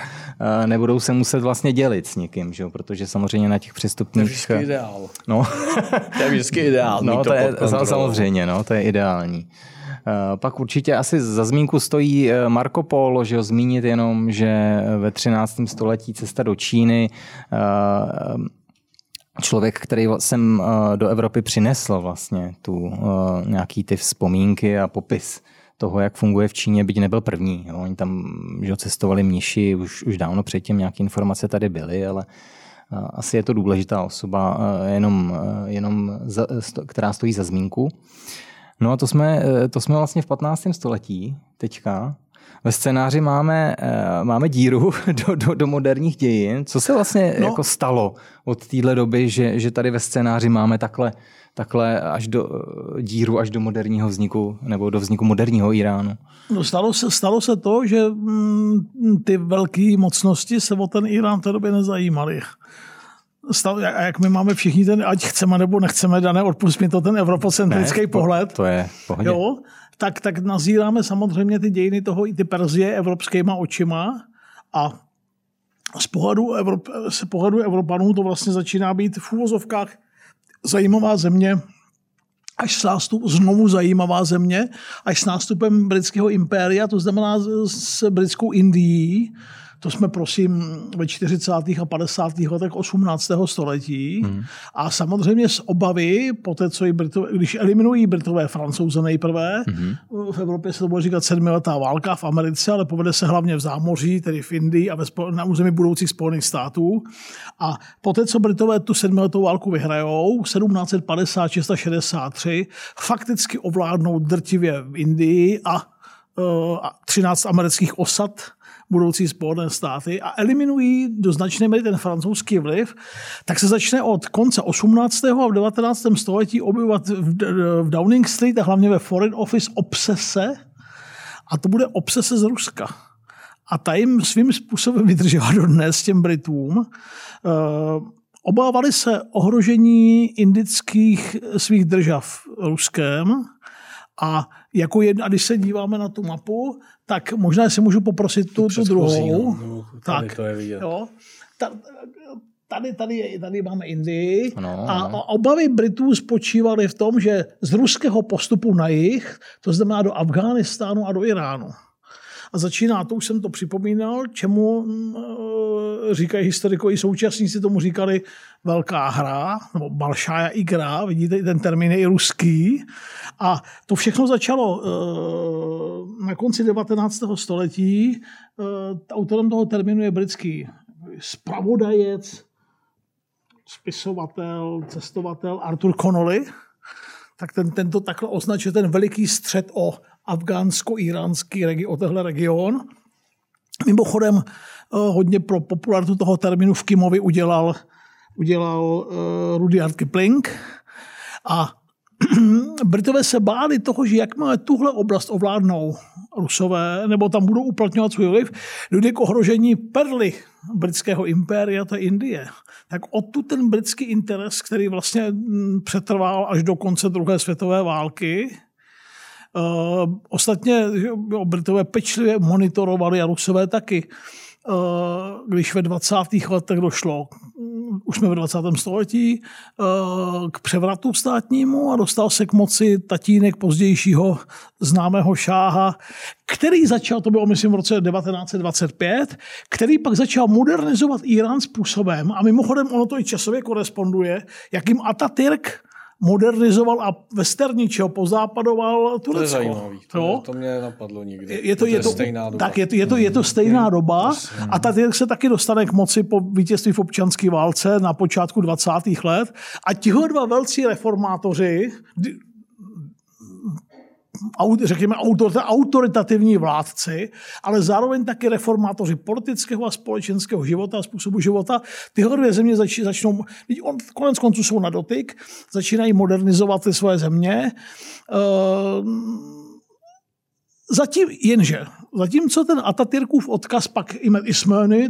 eh, nebudou se muset vlastně dělit s někým, že? protože samozřejmě na těch přestupních... To je ideál. No. [LAUGHS] to je vždycky ideál. No, to, to je, samozřejmě, no, to je ideální. Eh, pak určitě asi za zmínku stojí eh, Marco Polo, že ho zmínit jenom, že ve 13. století cesta do Číny eh, člověk, který jsem do Evropy přinesl vlastně tu nějaký ty vzpomínky a popis toho, jak funguje v Číně, byť nebyl první. Jo. Oni tam že cestovali mniši, už, už dávno předtím nějaké informace tady byly, ale asi je to důležitá osoba, jenom, jenom za, která stojí za zmínku. No a to jsme, eh, to jsme vlastně v 15. století teďka. Ve scénáři máme, eh, máme díru [LAUGHS] do, do, do moderních dějin. Co se vlastně no. jako stalo od téhle doby, že, že tady ve scénáři máme takhle, takhle až do eh, díru až do moderního vzniku nebo do vzniku moderního Iránu? No stalo, se, stalo se to, že mm, ty velké mocnosti se o ten Irán v té době nezajímaly stav, jak my máme všichni ten, ať chceme nebo nechceme, dané odpust mi to ten evropocentrický ne, pohled. To je pohodě. Jo, tak, tak nazíráme samozřejmě ty dějiny toho i ty Perzie evropskýma očima a z pohledu, Evrop, z pohledu Evropanů to vlastně začíná být v úvozovkách zajímavá země, až s nástup, znovu zajímavá země, až s nástupem britského impéria, to znamená s britskou Indií, to jsme, prosím, ve 40. a 50. letech 18. století. Hmm. A samozřejmě z obavy, po té, co Britové, když eliminují Britové francouze nejprve, hmm. v Evropě se to bude říkat sedmiletá válka, v Americe, ale povede se hlavně v zámoří, tedy v Indii a ve, na území budoucích Spojených států. A poté, co Britové tu sedmiletou válku vyhrajou, 1756 a 63, fakticky ovládnou drtivě v Indii a 13 amerických osad budoucí Spojené státy a eliminují do značné ten francouzský vliv, tak se začne od konce 18. a v 19. století objevovat v Downing Street a hlavně ve Foreign Office obsese a to bude obsese z Ruska. a ta jim svým způsobem vydržela dodnes těm Britům. Eh, obávali se ohrožení indických svých držav Ruskem a jako jedna, a když se díváme na tu mapu, tak možná si můžu poprosit tu, tu druhou. No, tak, to je vidět. Jo, ta, tady, tady, tady máme Indii Ano, a ano. obavy Britů spočívaly v tom, že z ruského postupu na jih, to znamená do Afghánistánu a do Iránu. A začíná, to už jsem to připomínal, čemu mm, eh, říkají historikoví současníci, tomu říkali velká hra, nebo balšája igra, vidíte, ten termín je i ruský. A to všechno začalo eh, na konci 19. století. Eh, Autorem toho termínu je britský spravodajec, spisovatel, cestovatel Arthur Connolly, tak ten, tento takhle označuje ten veliký střed o afgánsko-iránský regi- o tehle region. Mimochodem, eh, hodně pro popularitu toho termínu v Kimovi udělal, udělal uh, Rudyard Kipling. A [CLEARS THROAT] Britové se báli toho, že jakmile tuhle oblast ovládnou Rusové, nebo tam budou uplatňovat svůj vliv, dojde k ohrožení perly britského impéria, to je Indie. Tak odtud ten britský interes, který vlastně mm, přetrval až do konce druhé světové války, ostatně jo, Britové pečlivě monitorovali a Rusové taky. Uh, když ve 20. letech došlo, mm, už jsme ve 20. století, uh, k převratu státnímu a dostal se k moci tatínek pozdějšího známého šáha, který začal, to bylo myslím v roce 1925, který pak začal modernizovat Irán způsobem, a mimochodem ono to i časově koresponduje, jakým Atatürk modernizoval a westerničil, pozápadoval Turecko. To je zajímavý. To, Jo? to mě napadlo nikdy. Je to, je to, stejná doba. tak je to, je to, je to stejná doba a tady se taky dostane k moci po vítězství v občanské válce na počátku 20. let a tihle dva velcí reformátoři, řekněme, autor- autoritativní vládci, ale zároveň taky reformátoři politického a společenského života a způsobu života. Tyhle dvě země zač- začnou, on, konec konců jsou na dotyk, začínají modernizovat ty svoje země. Ehm, Zatím, jenže, zatímco ten Atatürkův odkaz pak Imet Ismeny,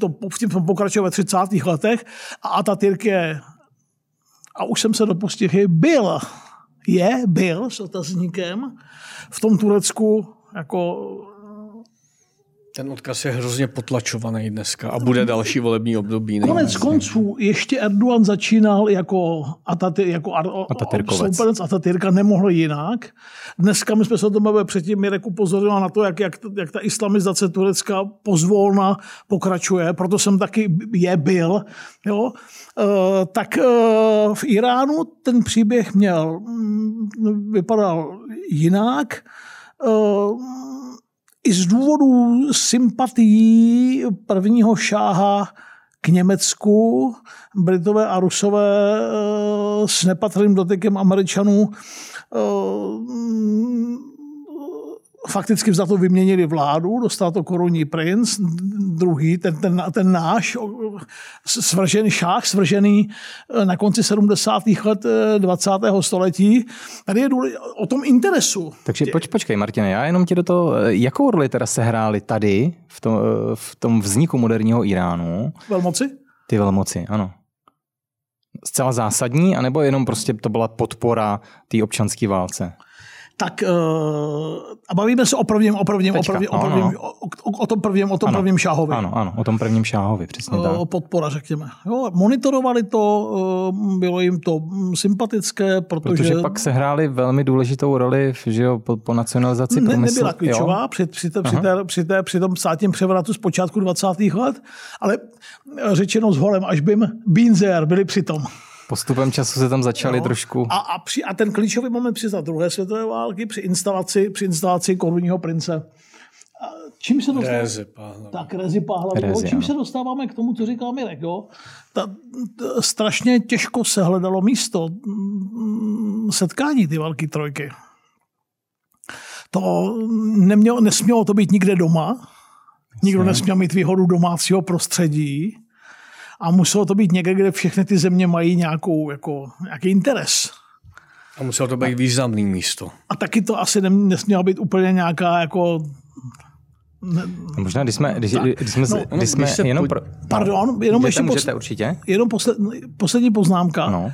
to, v tím pokračuje ve 30. letech, a Atatürk je, a už jsem se dopustil, byl, je, byl s otazníkem v tom Turecku jako Ten odkaz je hrozně potlačovaný dneska a bude další volební období. Konec nejméně. konců ještě Erdogan začínal jako, Ataty, jako Ar- souperenc Atatürka, nemohl jinak. Dneska my jsme se o tom bavili předtím, Mirek upozornil na to, jak, jak, jak ta islamizace Turecka pozvolna pokračuje, proto jsem taky je byl. Jo? E, tak e, v Iránu ten příběh měl, mm, vypadal jinak. E, i z důvodu sympatií prvního šáha k Německu, Britové a Rusové eh, s nepatrným dotykem Američanů eh, fakticky za to vyměnili vládu, dostal to korunní princ, druhý, ten, ten, ten náš svržený šách, svržený eh, na konci 70. let eh, 20. století. Tady je důle, o tom interesu. Takže poč, počkej, Martine, já jenom ti do toho, jakou roli teda sehráli tady v tom, v tom vzniku moderního Iránu Velmoci? ty velmoci, ano. Zcela zásadní, anebo jenom prostě to byla podpora té občanské válce? Tak uh, a bavíme se o prvním, o prvním, o Tečka. prvním, o, prvním o, o, o tom prvním, o tom Ano. prvním šáhovi. Ano, ano, o tom prvním šáhovi, přesně tak. Eh, podpora, řekněme. Jo, monitorovali to, eh, bylo jim to mm, sympatické, protože, Protože pak se hráli velmi důležitou roli že jo, po, po nacionalizaci ne, průmyslu. nebyla klíčová Jo? při, při, té, při, té, při, té, při tom státním převratu z počátku 20. let, ale eh, řečeno s holem, až bym Beanzer byli přitom. Postupem času se tam začali Jo. trošku... A, a, při, a ten klíčový moment při za druhé světové války, při instalaci, při instalaci korunního prince. A čím se dostáváme? Rézy, Pahlavi. Tak Rezi Pahlavi. Rezi, jo. Čím ano. se dostáváme k tomu, co říká Mirek. Jo? Ta, ta, strašně těžko se hledalo místo setkání ty velké trojky. To nemělo, nesmělo to být nikde doma. Nikdo nesměl mít výhodu domácího prostředí. A muselo to být někde, kde všechny ty země mají nějakou, jako, nějaký interes. A muselo to být významný místo. A taky to asi nem- nesměla být úplně nějaká jako Ne, Možná, když jsme, když, když jsme, no, když jsme když jenom... Pro, pardon, jenom ještě můžete, určitě? Jenom posled, poslední poznámka. No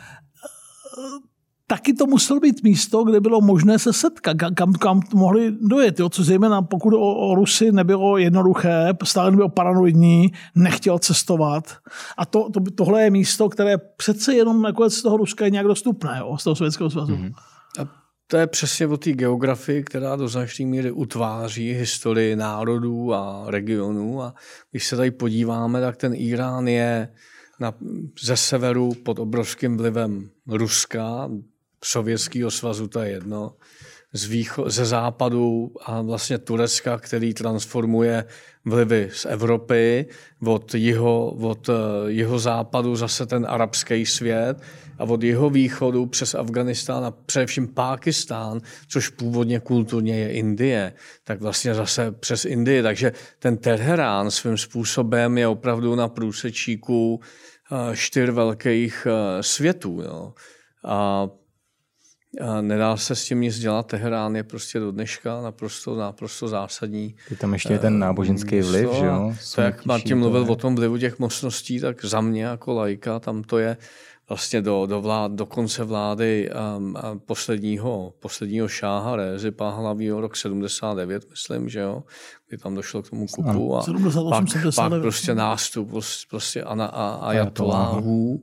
taky to muselo být místo, kde bylo možné se setkat, kam, kam mohli dojet. Jo? Co zejména pokud o, o Rusy nebylo jednoduché, stále byl paranoidní, nechtěl cestovat. A to, to, tohle je místo, které přece jenom nakonec z toho Ruska je nějak dostupné, jo? z toho Sovětského svazu. Mm-hmm. A to je přesně o té geografii, která do značné míry utváří historii národů a regionů. A když se tady podíváme, tak ten Irán je na, ze severu pod obrovským vlivem Ruska, Sovětského svazu, to je jedno, z výcho- ze západu a vlastně Turecka, který transformuje vlivy z Evropy, od jeho, od eh, jeho západu zase ten arabský svět a od jeho východu přes Afganistán a především Pákistán, což původně kulturně je Indie, tak vlastně zase přes Indii. Takže ten Teherán svým způsobem je opravdu na průsečíku eh, čtyř velkých eh, světů. Jo. A a nedá se s tím nic dělat. Teherán je prostě do dneška naprosto, naprosto zásadní. Je tam ještě ten náboženský vliv, že jo? To, jak Martin mluvil o tom vlivu těch mocností, tak za mě jako lajka tam to je vlastně do, do, vlád, do konce vlády um, a posledního, posledního šáha Rézy Pahlavího rok 79, myslím, že jo, kdy tam došlo k tomu kupu a 78, pak, 79. pak prostě nástup prostě a, a, a, a Jatoláhů.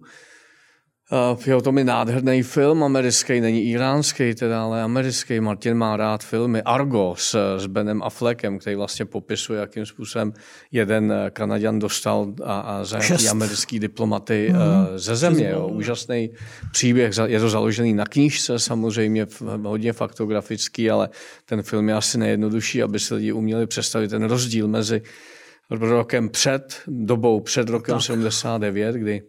Uh, jo, to mi nádherný film, americký, není iránský teda, ale americký. Martin má rád filmy. Argo s, s Benem Affleckem, který vlastně popisuje, jakým způsobem jeden eh, Kanaděn dostal a, a za jaký americký diplomaty mm. uh, ze země. Jo. Úžasný příběh, je to založený na knížce samozřejmě, hodně faktografický, ale ten film je asi nejjednodušší, aby si lidi uměli představit ten rozdíl mezi rokem před, dobou před rokem tak. 79, kdy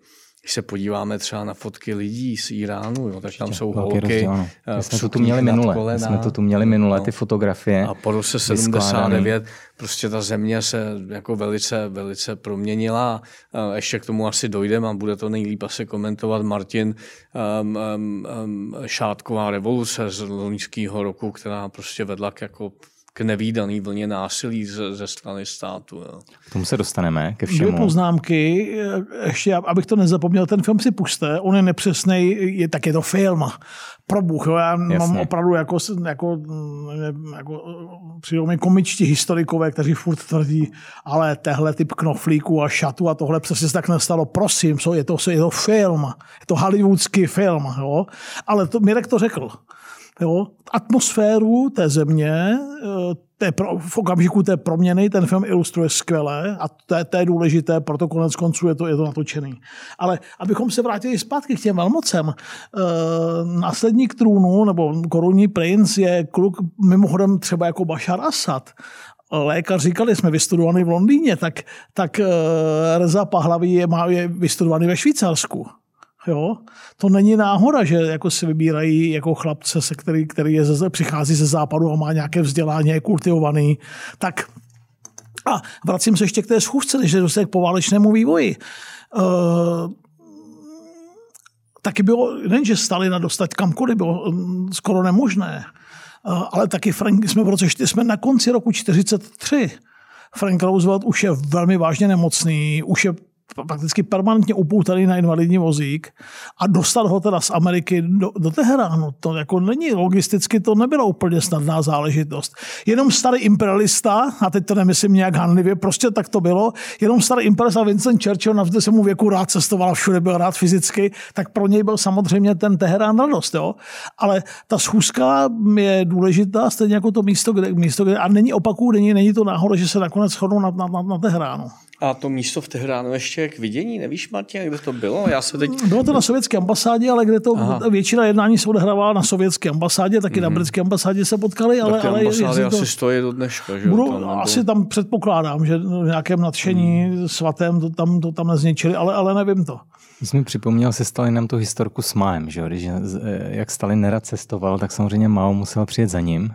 když se podíváme třeba na fotky lidí z Iránu, jo, tak tam jsou holky rozdíl, no. My jsme to tu měli minule, kolena, jsme to tu měli minule, no. ty fotografie. A po roce 79 prostě ta země se jako velice, velice proměnila. Ještě k tomu asi dojdeme a bude to nejlíp asi komentovat Martin um, um, um, Šátková revoluce z loňského roku, která prostě vedla k jako k nevýdaný vlně násilí ze, ze strany státu. Jo. K tomu se dostaneme, ke všemu. Dvě poznámky, ještě abych to nezapomněl, ten film si puste, on je nepřesný, je, tak je to film. Probuch, jo. já Jasně. mám opravdu jako, jako, jako přijdou mi komičtí historikové, kteří furt tvrdí, ale tehle typ knoflíků a šatu a tohle přesně se tak nestalo. Prosím, so, je, to, je to film, je to hollywoodský film, jo. ale to, Mirek to řekl jo, atmosféru té země, eh, té pro, v okamžiku té proměny ten film ilustruje skvěle a to je, to je důležité, proto konec konců je to, je to natočený. Ale abychom se vrátili zpátky k těm velmocem, e, následník trůnu nebo korunní princ je kluk mimochodem třeba jako Bashar Assad, lékař říkali, jsme vystudovaní v Londýně, tak, tak Reza Pahlaví je, má, je vystudovaný ve Švýcarsku. Jo? To není náhoda, že jako si vybírají jako chlapce, se který, který je ze, přichází ze západu a má nějaké vzdělání, je kultivovaný. Tak a vracím se ještě k té schůzce, když se k poválečnému vývoji. Uh, taky bylo, nejenže Stalina dostat kamkoliv, bylo mm, skoro nemožné, uh, ale taky Frank, jsme v roce, jsme na konci roku 43. Frank Roosevelt už je velmi vážně nemocný, už je prakticky permanentně upoutaný na invalidní vozík a dostat ho teda z Ameriky do, do Teheránu. To jako není logisticky, to nebyla úplně snadná záležitost. Jenom starý imperialista, a teď to nemyslím nějak hanlivě, prostě tak to bylo, jenom starý imperialista Vincent Churchill navzdory se mu věku rád cestoval, všude byl rád fyzicky, tak pro něj byl samozřejmě ten Teherán radost. Jo? Ale ta schůzka je důležitá, stejně jako to místo, kde, místo, kde a není opaků, není, není to náhoda, že se nakonec shodnou na, na, na, na Teheránu. A to místo v Teheránu ještě k vidění, nevíš, Martin, kde to bylo? Já se teď... Bylo to na sovětské ambasádě, ale kde to Aha. většina jednání se odehrávala na sovětské ambasádě, taky mm. na mhm. britské ambasádě se potkali, ale... ale ambasády asi to... stojí do dneška, že? Budu, tam, nebo... Asi tam předpokládám, že v nějakém nadšení mm. svatém to tam, to tam nezničili, ale, ale nevím to. My jsme připomněl se Stalinem tu historku s Maem, že? Když, jak Stalin nerad cestoval, tak samozřejmě Mao musel přijet za ním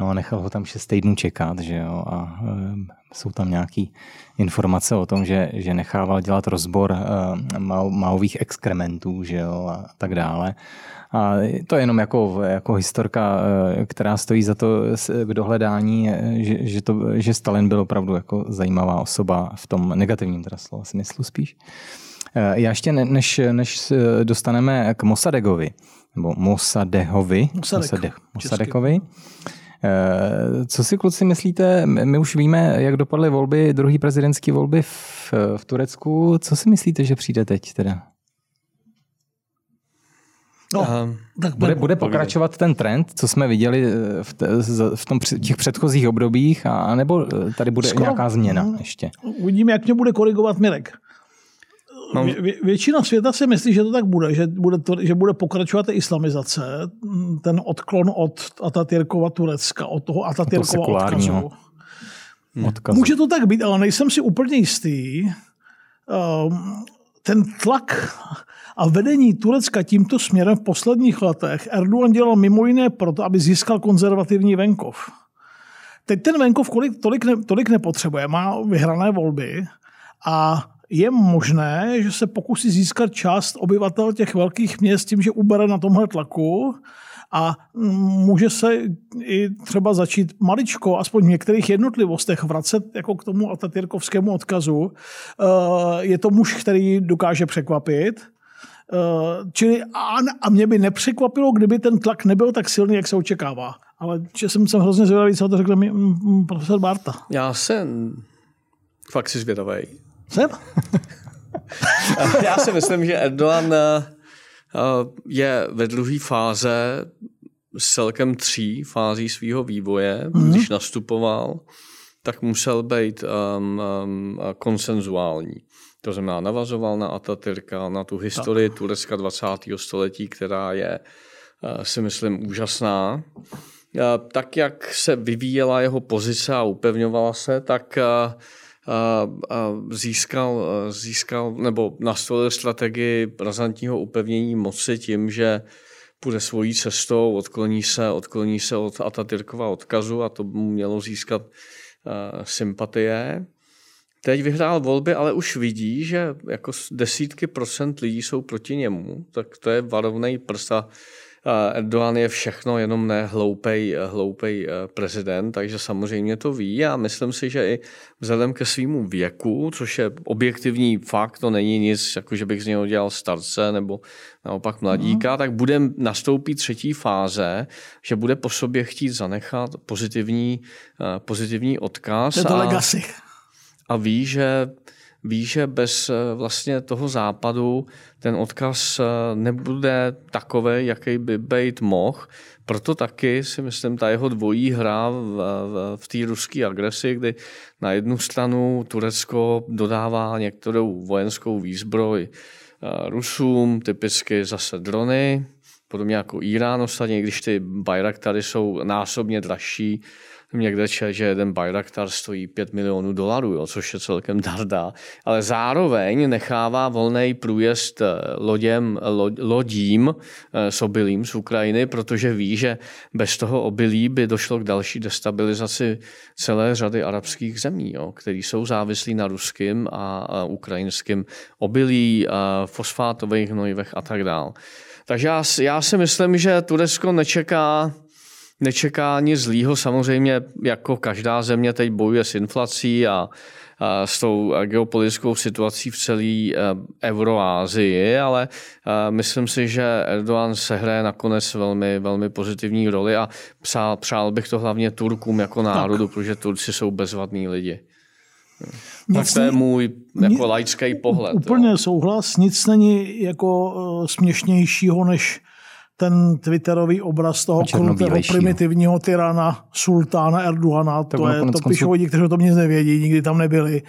No a nechal ho tam šest týdnů čekat, že jo, a e, jsou tam nějaké informace o tom, že, že nechával dělat rozbor e, maových exkrementů, že jo, a tak dále. A to je jenom jako, jako historka, e, která stojí za to k dohledání, že, že, to, že Stalin byl opravdu jako zajímavá osoba v tom negativním teda slova smyslu spíš. Já ještě než, než dostaneme k Mossadegovi, nebo Mossadehovi, Mossadek, Mossadekovi, Eh, co si kluci myslíte, my už víme, jak dopadly volby, druhý prezidentské volby v, v Turecku. Co si myslíte, že přijde teď teda? No, um, tak bude, bude pokračovat ten trend, co jsme viděli eh, v, te, v tom, těch předchozích obdobích, a nebo eh, tady bude Skoro, nějaká změna ještě? Uvidíme, jak mě bude korigovat Mirek. No. Vě, většina světa si myslí, že to tak bude, že bude, to, že bude pokračovat islamizace, ten odklon od Atatürkova Turecka, od toho Atatürkova to odkazu. Hmm. odkazu. Může to tak být, ale nejsem si úplně jistý. Um, ten tlak a vedení Turecka tímto směrem v posledních letech Erdogan dělal mimo jiné proto, aby získal konzervativní venkov. Teď ten venkov kolik, tolik, ne, tolik nepotřebuje, má vyhrané volby a je možné, že se pokusí získat část obyvatel těch velkých měst tím, že ubere na tomhle tlaku a může se i třeba začít maličko, aspoň v některých jednotlivostech, vracet jako k tomu atatürkovskému odkazu. Eh, je to muž, který dokáže překvapit. Eh, čili a, mě by nepřekvapilo, kdyby ten tlak nebyl tak silný, jak se očekává. Ale že jsem, jsem hrozně zvědavý, co to řekl mi profesor Barta. Já jsem fakt si zvědavý. Jsem? [LAUGHS] Já si myslím, že Erdogan eh, je ve druhé fáze s celkem tří fází svého vývoje. Mm-hmm. Když nastupoval, tak musel být um, um, konsenzuální. To znamená, navazoval na Atatürka, na tu historii tak. Turecka 20. století, která je, uh, si myslím, úžasná. Uh, tak, jak se vyvíjela jeho pozice a upevňovala se, tak uh, získal, získal nebo nastolil strategii razantního upevnění moci tím, že půjde svojí cestou, odkloní se, odkloní se od Atatürkova odkazu a to mu mělo získat sympatie. Teď vyhrál volby, ale už vidí, že jako desítky procent lidí jsou proti němu, tak to je varovný prsa Erdogan je všechno, jenom ne hloupej, hloupej eh, prezident, takže samozřejmě to ví a myslím si, že i vzhledem ke svýmu věku, což je objektivní fakt, to není nic, jako že bych z něho dělal starce nebo naopak mladíka, mm. tak bude nastoupit třetí fáze, že bude po sobě chtít zanechat pozitivní, eh, pozitivní odkaz. To je to a, legacy. A ví, že ví, že bez eh, vlastně toho západu ten odkaz eh, nebude takový, jaký by být mohl. Proto taky si myslím, ta jeho dvojí hra v, v, v té ruské agresi, kdy na jednu stranu Turecko dodává některou vojenskou výzbroj eh, Rusům, typicky zase drony, podobně jako Irán ostatně, když ty Bayraktary jsou násobně dražší, někde čet, že jeden Bayraktar stojí 5 milionů dolarů, jo, což je celkem darda, ale zároveň nechává volný průjezd eh, loděm, lo, lodím eh, s obilím z Ukrajiny, protože ví, že bez toho obilí by došlo k další destabilizaci celé řady arabských zemí, které jsou závislí na ruským a, ukrajinským obilí, a fosfátových hnojivech a tak dále. Takže já, já si myslím, že Turecko nečeká nečeká nic zlýho. Samozřejmě jako každá země teď bojuje s inflací a, a s tou geopolitickou situací v celé eh, Euroázii, ale eh, myslím si, že Erdogan hraje nakonec velmi, velmi pozitivní roli a přál, přál bych to hlavně Turkům jako národu, tak. protože Turci jsou bezvadní lidi. Nic tak to je můj jako laický pohled. Úplně jo. souhlas, nic není jako uh, směšnějšího, než ten twitterový obraz toho krutého primitivního tyrana, sultána Erdogana, to, je, to píšou lidi, kteří o tom nic nevědí, nikdy tam nebyli,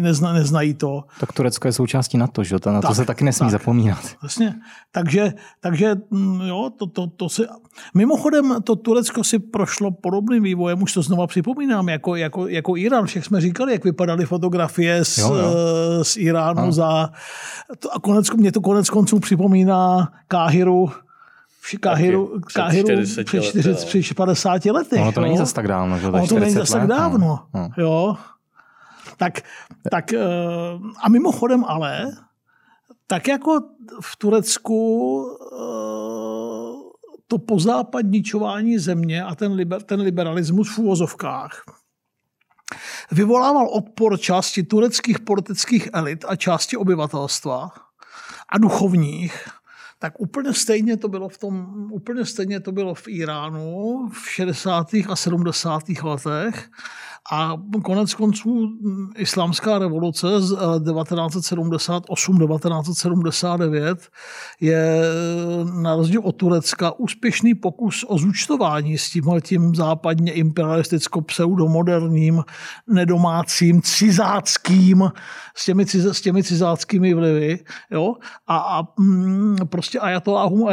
nezna, neznají to. Tak Turecko je součástí NATO, že? na tak, to se taky nesmí tak, zapomínat. Vlastně. Takže, takže mm, jo, to, to, to si... Mimochodem, to Turecko si prošlo podobným vývojem, už to znova připomínám, jako, jako, jako Irán. Všech jsme říkali, jak vypadaly fotografie z, jo, jo. z Iránu a. za... To, a konec, mě to konec konců připomíná Káhiru v Káhiru, před Káhiru 40 před lety, 40, no. před 50 lety. Ono to není jo. zas tak dávno, že? Ono to není 40 zas tak no. dávno. No. Jo. Tak, tak eh, a mimochodem ale, tak jako v Turecku eh, to pozápadničování země a ten, liber, ten liberalismus v úvozovkách vyvolával odpor části tureckých politických elit a části obyvatelstva a duchovních, tak úplně stejně to bylo v tom, úplně stejně to bylo v Iránu v 60. a 70. letech. A konec konců mm, islámská revoluce z eh, 1978-1979 je eh, na rozdíl od Turecka úspěšný pokus o zúčtování s tímhle tím západně imperialisticko-pseudomoderním, nedomácím, cizáckým, s těmi, ciz, s těmi cizáckými vlivy. Jo? A, a mm, prostě ajatoláhům,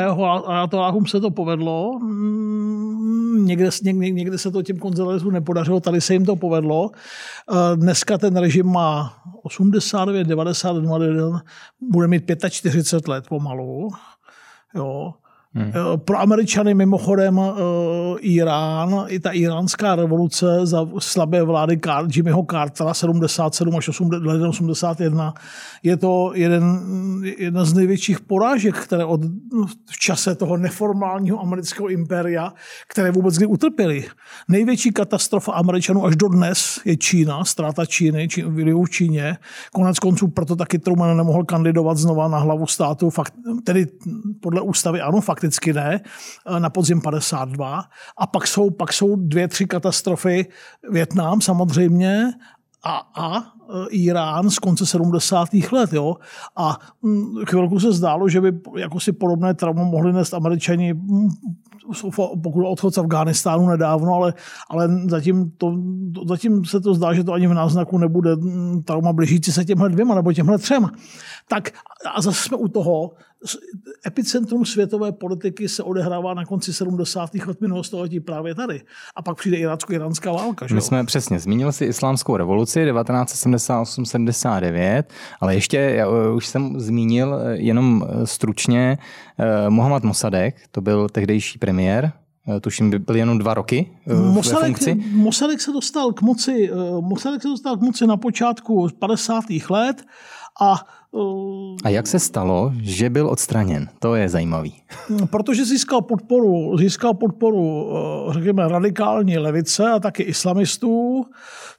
ajatoláhům se to povedlo. Mm, Někde, někde, někde se to těm konzervativům nepodařilo, tady se jim to povedlo. Eh, Dneska ten režim má 89, 90, 91, bude mít 45 let pomalu. Jo. Hmm. Pro Američany mimochodem uh, Irán, i ta iránská revoluce za slabé vlády Jimmyho Cartera 77 až 80, 81 je to jeden, jedna z největších porážek, které od, v čase toho neformálního amerického impéria, které vůbec kdy utrpěli. Největší katastrofa Američanů až dodnes je Čína, ztráta Číny, Čí, v Číně. Konec konců proto taky Truman nemohl kandidovat znova na hlavu státu, fakt, tedy podle ústavy ano, fakticky ne, na podzim 52. A pak jsou, pak jsou dvě, tři katastrofy. Větnam samozřejmě a, a Irán z konce 70. let. Jo? A mm, chvilku se zdálo, že by jako si podobné trauma mohli nést američani, mm, pokud odchod z Afghánistánu nedávno, ale, ale zatím, to, zatím se to zdá, že to ani v náznaku nebude mm, trauma blížící se těmhle dvěma nebo těmhle třem. Tak a zase jsme u toho, epicentrum světové politiky se odehrává na konci 70. let minulého století právě tady. A pak přijde irácko-iránská válka. Že My jo? jsme přesně, zmínil si islámskou revoluci 1978-79, ale ještě, já eh, už jsem zmínil eh, jenom eh, stručně, Mohamed Mossadegh, to byl tehdejší premiér, tuším, by byl jenom dva roky ve Mossadegh, funkci. Mossadegh se dostal k moci, eh, Mossadegh se dostal k moci na počátku 50. let a eh, A jak se stalo, že byl odstraněn? To je zajímavý. [LAUGHS] protože získal podporu, získal podporu, eh, řekněme, radikální levice a taky islamistů,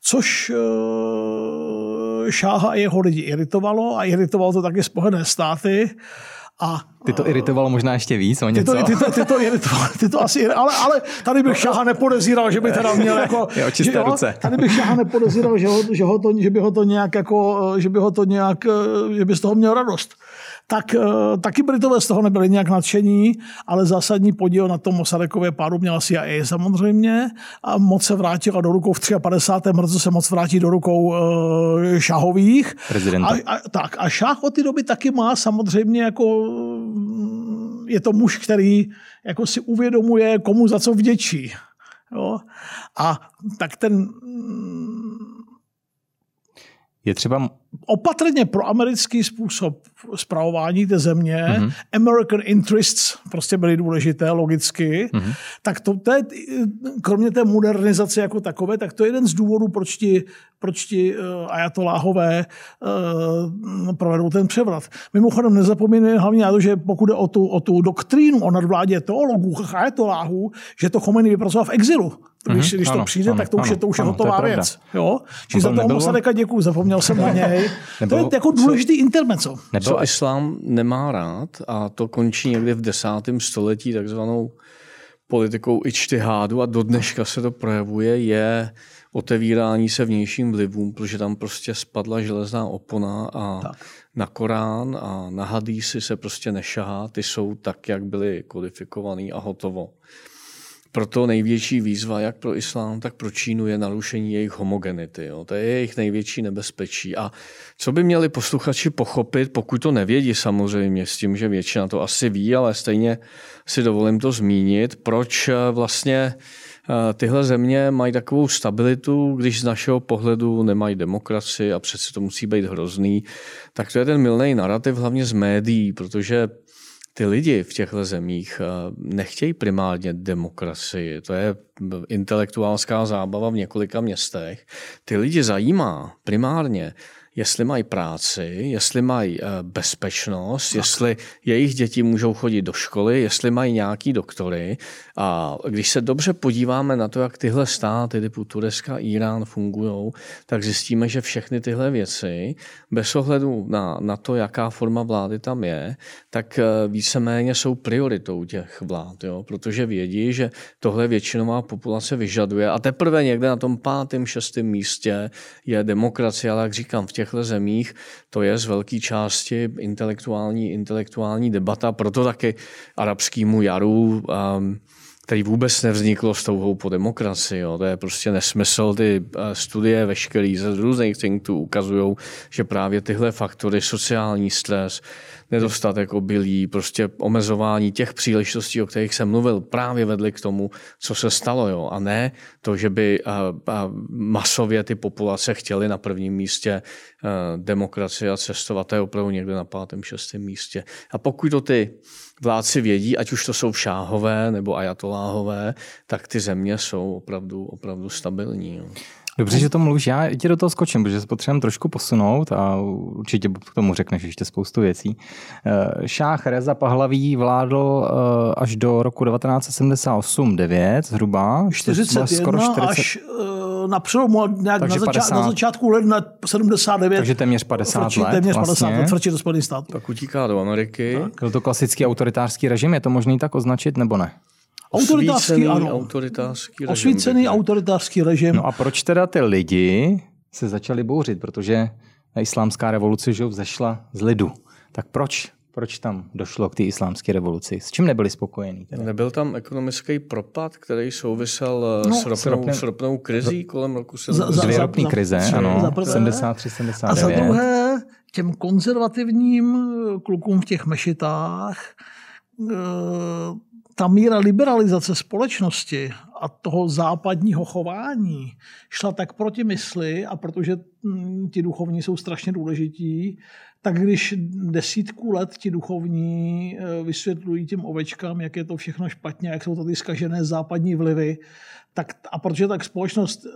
což eh, Šáha jeho lidi iritovalo a iritovalo to taky Spojené státy. A Ty to iritovalo možná ještě víc o ty něco? to, ty, to, ty, to iritovalo, ty to asi, ale, ale tady bych Šaha nepodezíral, že by teda měl jako... [LAUGHS] Jo, čisté že, jo, ruce. Tady bych Šaha nepodezíral, že, ho, že, ho to, že by ho to nějak jako, že by ho to nějak, že by z toho měl radost. Tak eh, taky Britové z toho nebyli nějak nadšení, ale zásadní podíl na tom Mosadekově pádu měla CIA samozřejmě a moc se vrátila do rukou v 53. mrzu se moc vrátí do rukou uh, šahových. Prezidenta. A, a, tak a šach od té doby taky má samozřejmě jako mm, je to muž, který jako si uvědomuje, komu za co vděčí. Jo? A tak ten mm, Je třeba opatrně pro americký způsob zpravování té země, mm-hmm. American interests prostě byly důležité logicky, mm-hmm. tak to, to je, kromě té modernizace jako takové, tak to je jeden z důvodů, proč ti, proč ti uh, ajatoláhové uh, provedou ten převrat. Mimochodem nezapomínejme hlavně na to, že pokud jde o tu, o tu doktrínu o nadvládě teologů, ajatoláhů, že to Chomeny vypracoval v exilu. Když, mm-hmm. když to Ano, přijde, ano, tak to už je, to už je ano, to je hotová pravda. věc. Jo? Čiže to za toho Mosadeka děkuju, zapomněl jsem na něj. To je jako důležitý intermezzo. nebyl Co islám nemá rád, a to končí někdy v desátém století takzvanou politikou ičtihádu a do dneška se to projevuje, je otevírání se vnějším vlivům, protože tam prostě spadla železná opona a Tak. na Korán a na hadísy se prostě nešahá, ty jsou tak, jak byly kodifikovaný a hotovo. Proto největší výzva jak pro islám, tak pro Čínu je narušení jejich homogenity. Jo. To je jejich největší nebezpečí. A co by měli posluchači pochopit, pokud to nevědí samozřejmě, s tím, že většina to asi ví, ale stejně si dovolím to zmínit, proč eh, vlastně eh, tyhle země mají takovou stabilitu, když z našeho pohledu nemají demokracii a přece to musí být hrozný, tak to je ten milný narrativ hlavně z médií, protože ty lidi v těchto zemích eh, nechtějí primárně demokracii. To je intelektuálská zábava v několika městech. Ty lidi zajímá primárně jestli mají práci, jestli mají eh, bezpečnost, tak. jestli jejich děti můžou chodit do školy, jestli mají nějaký doktory. A když se dobře podíváme na to, jak tyhle státy typu Turecka, Irán fungují, tak zjistíme, že všechny tyhle věci, bez ohledu na, na to, jaká forma vlády tam je, tak eh, víceméně jsou prioritou těch vlád, jo? protože vědí, že tohle většinová populace vyžaduje. A teprve někde na tom pátém, šestém místě je demokracie, ale jak říkám, v těch těchto zemích, to je z velké části intelektuální, intelektuální debata, proto taky arabskému jaru um, který vůbec nevzniklo s touhou po demokracii. Jo. To je prostě nesmysl. Ty eh, studie veškerý ze různých think ukazují, že právě tyhle faktory, sociální stres, nedostatek obilí, prostě omezování těch příležitostí, o kterých jsem mluvil, právě vedly k tomu, co se stalo. Jo. A ne to, že by a, eh, a masově ty populace chtěly na prvním místě eh, demokracie a cestovat. To je opravdu někde na pátém, šestém místě. A pokud to ty vládci vědí, ať už to jsou šáhové nebo ajatoláhové, tak ty země jsou opravdu, opravdu stabilní. Jo. Dobře, že to mluvíš. Já ti do toho skočím, protože se potřebujeme trošku posunout a určitě k tomu řekneš ještě spoustu věcí. Eh, Šách Reza Pahlaví vládl eh, až do roku 1978-9 zhruba. 41 skoro 40... až eh, na přelomu nějak na, začát, 50... na začátku ledna 79. Takže téměř 50 let. Téměř 50 vlastně. let, frčí do Spojených států. Tak utíká do Ameriky. Tak. Byl to klasický autoritářský režim, je to možný tak označit nebo ne? Autoritářský, ano. Autoritářský režim. Osvícený autoritářský režim. No a proč teda ty lidi se začali bouřit? Protože islámská revoluce že vzešla z lidu. Tak proč? Proč tam došlo k té islámské revoluci? S čím nebyli spokojení? Teda? Nebyl tam ekonomický propad, který souvisel eh, no, s, ropnou, s, ropnou, s ropnou krizí kolem roku 70? Dvě ropní krize, za, ano. 73, 79. A za druhé, těm konzervativním klukům v těch mešitách eh, ta míra liberalizace společnosti a toho západního chování šla tak proti mysli a protože hm, ti duchovní jsou strašně důležití, tak když desítku let ti duchovní eh, vysvětlují těm ovečkám, jak je to všechno špatně, jak jsou tady zkažené západní vlivy, tak, a protože tak společnost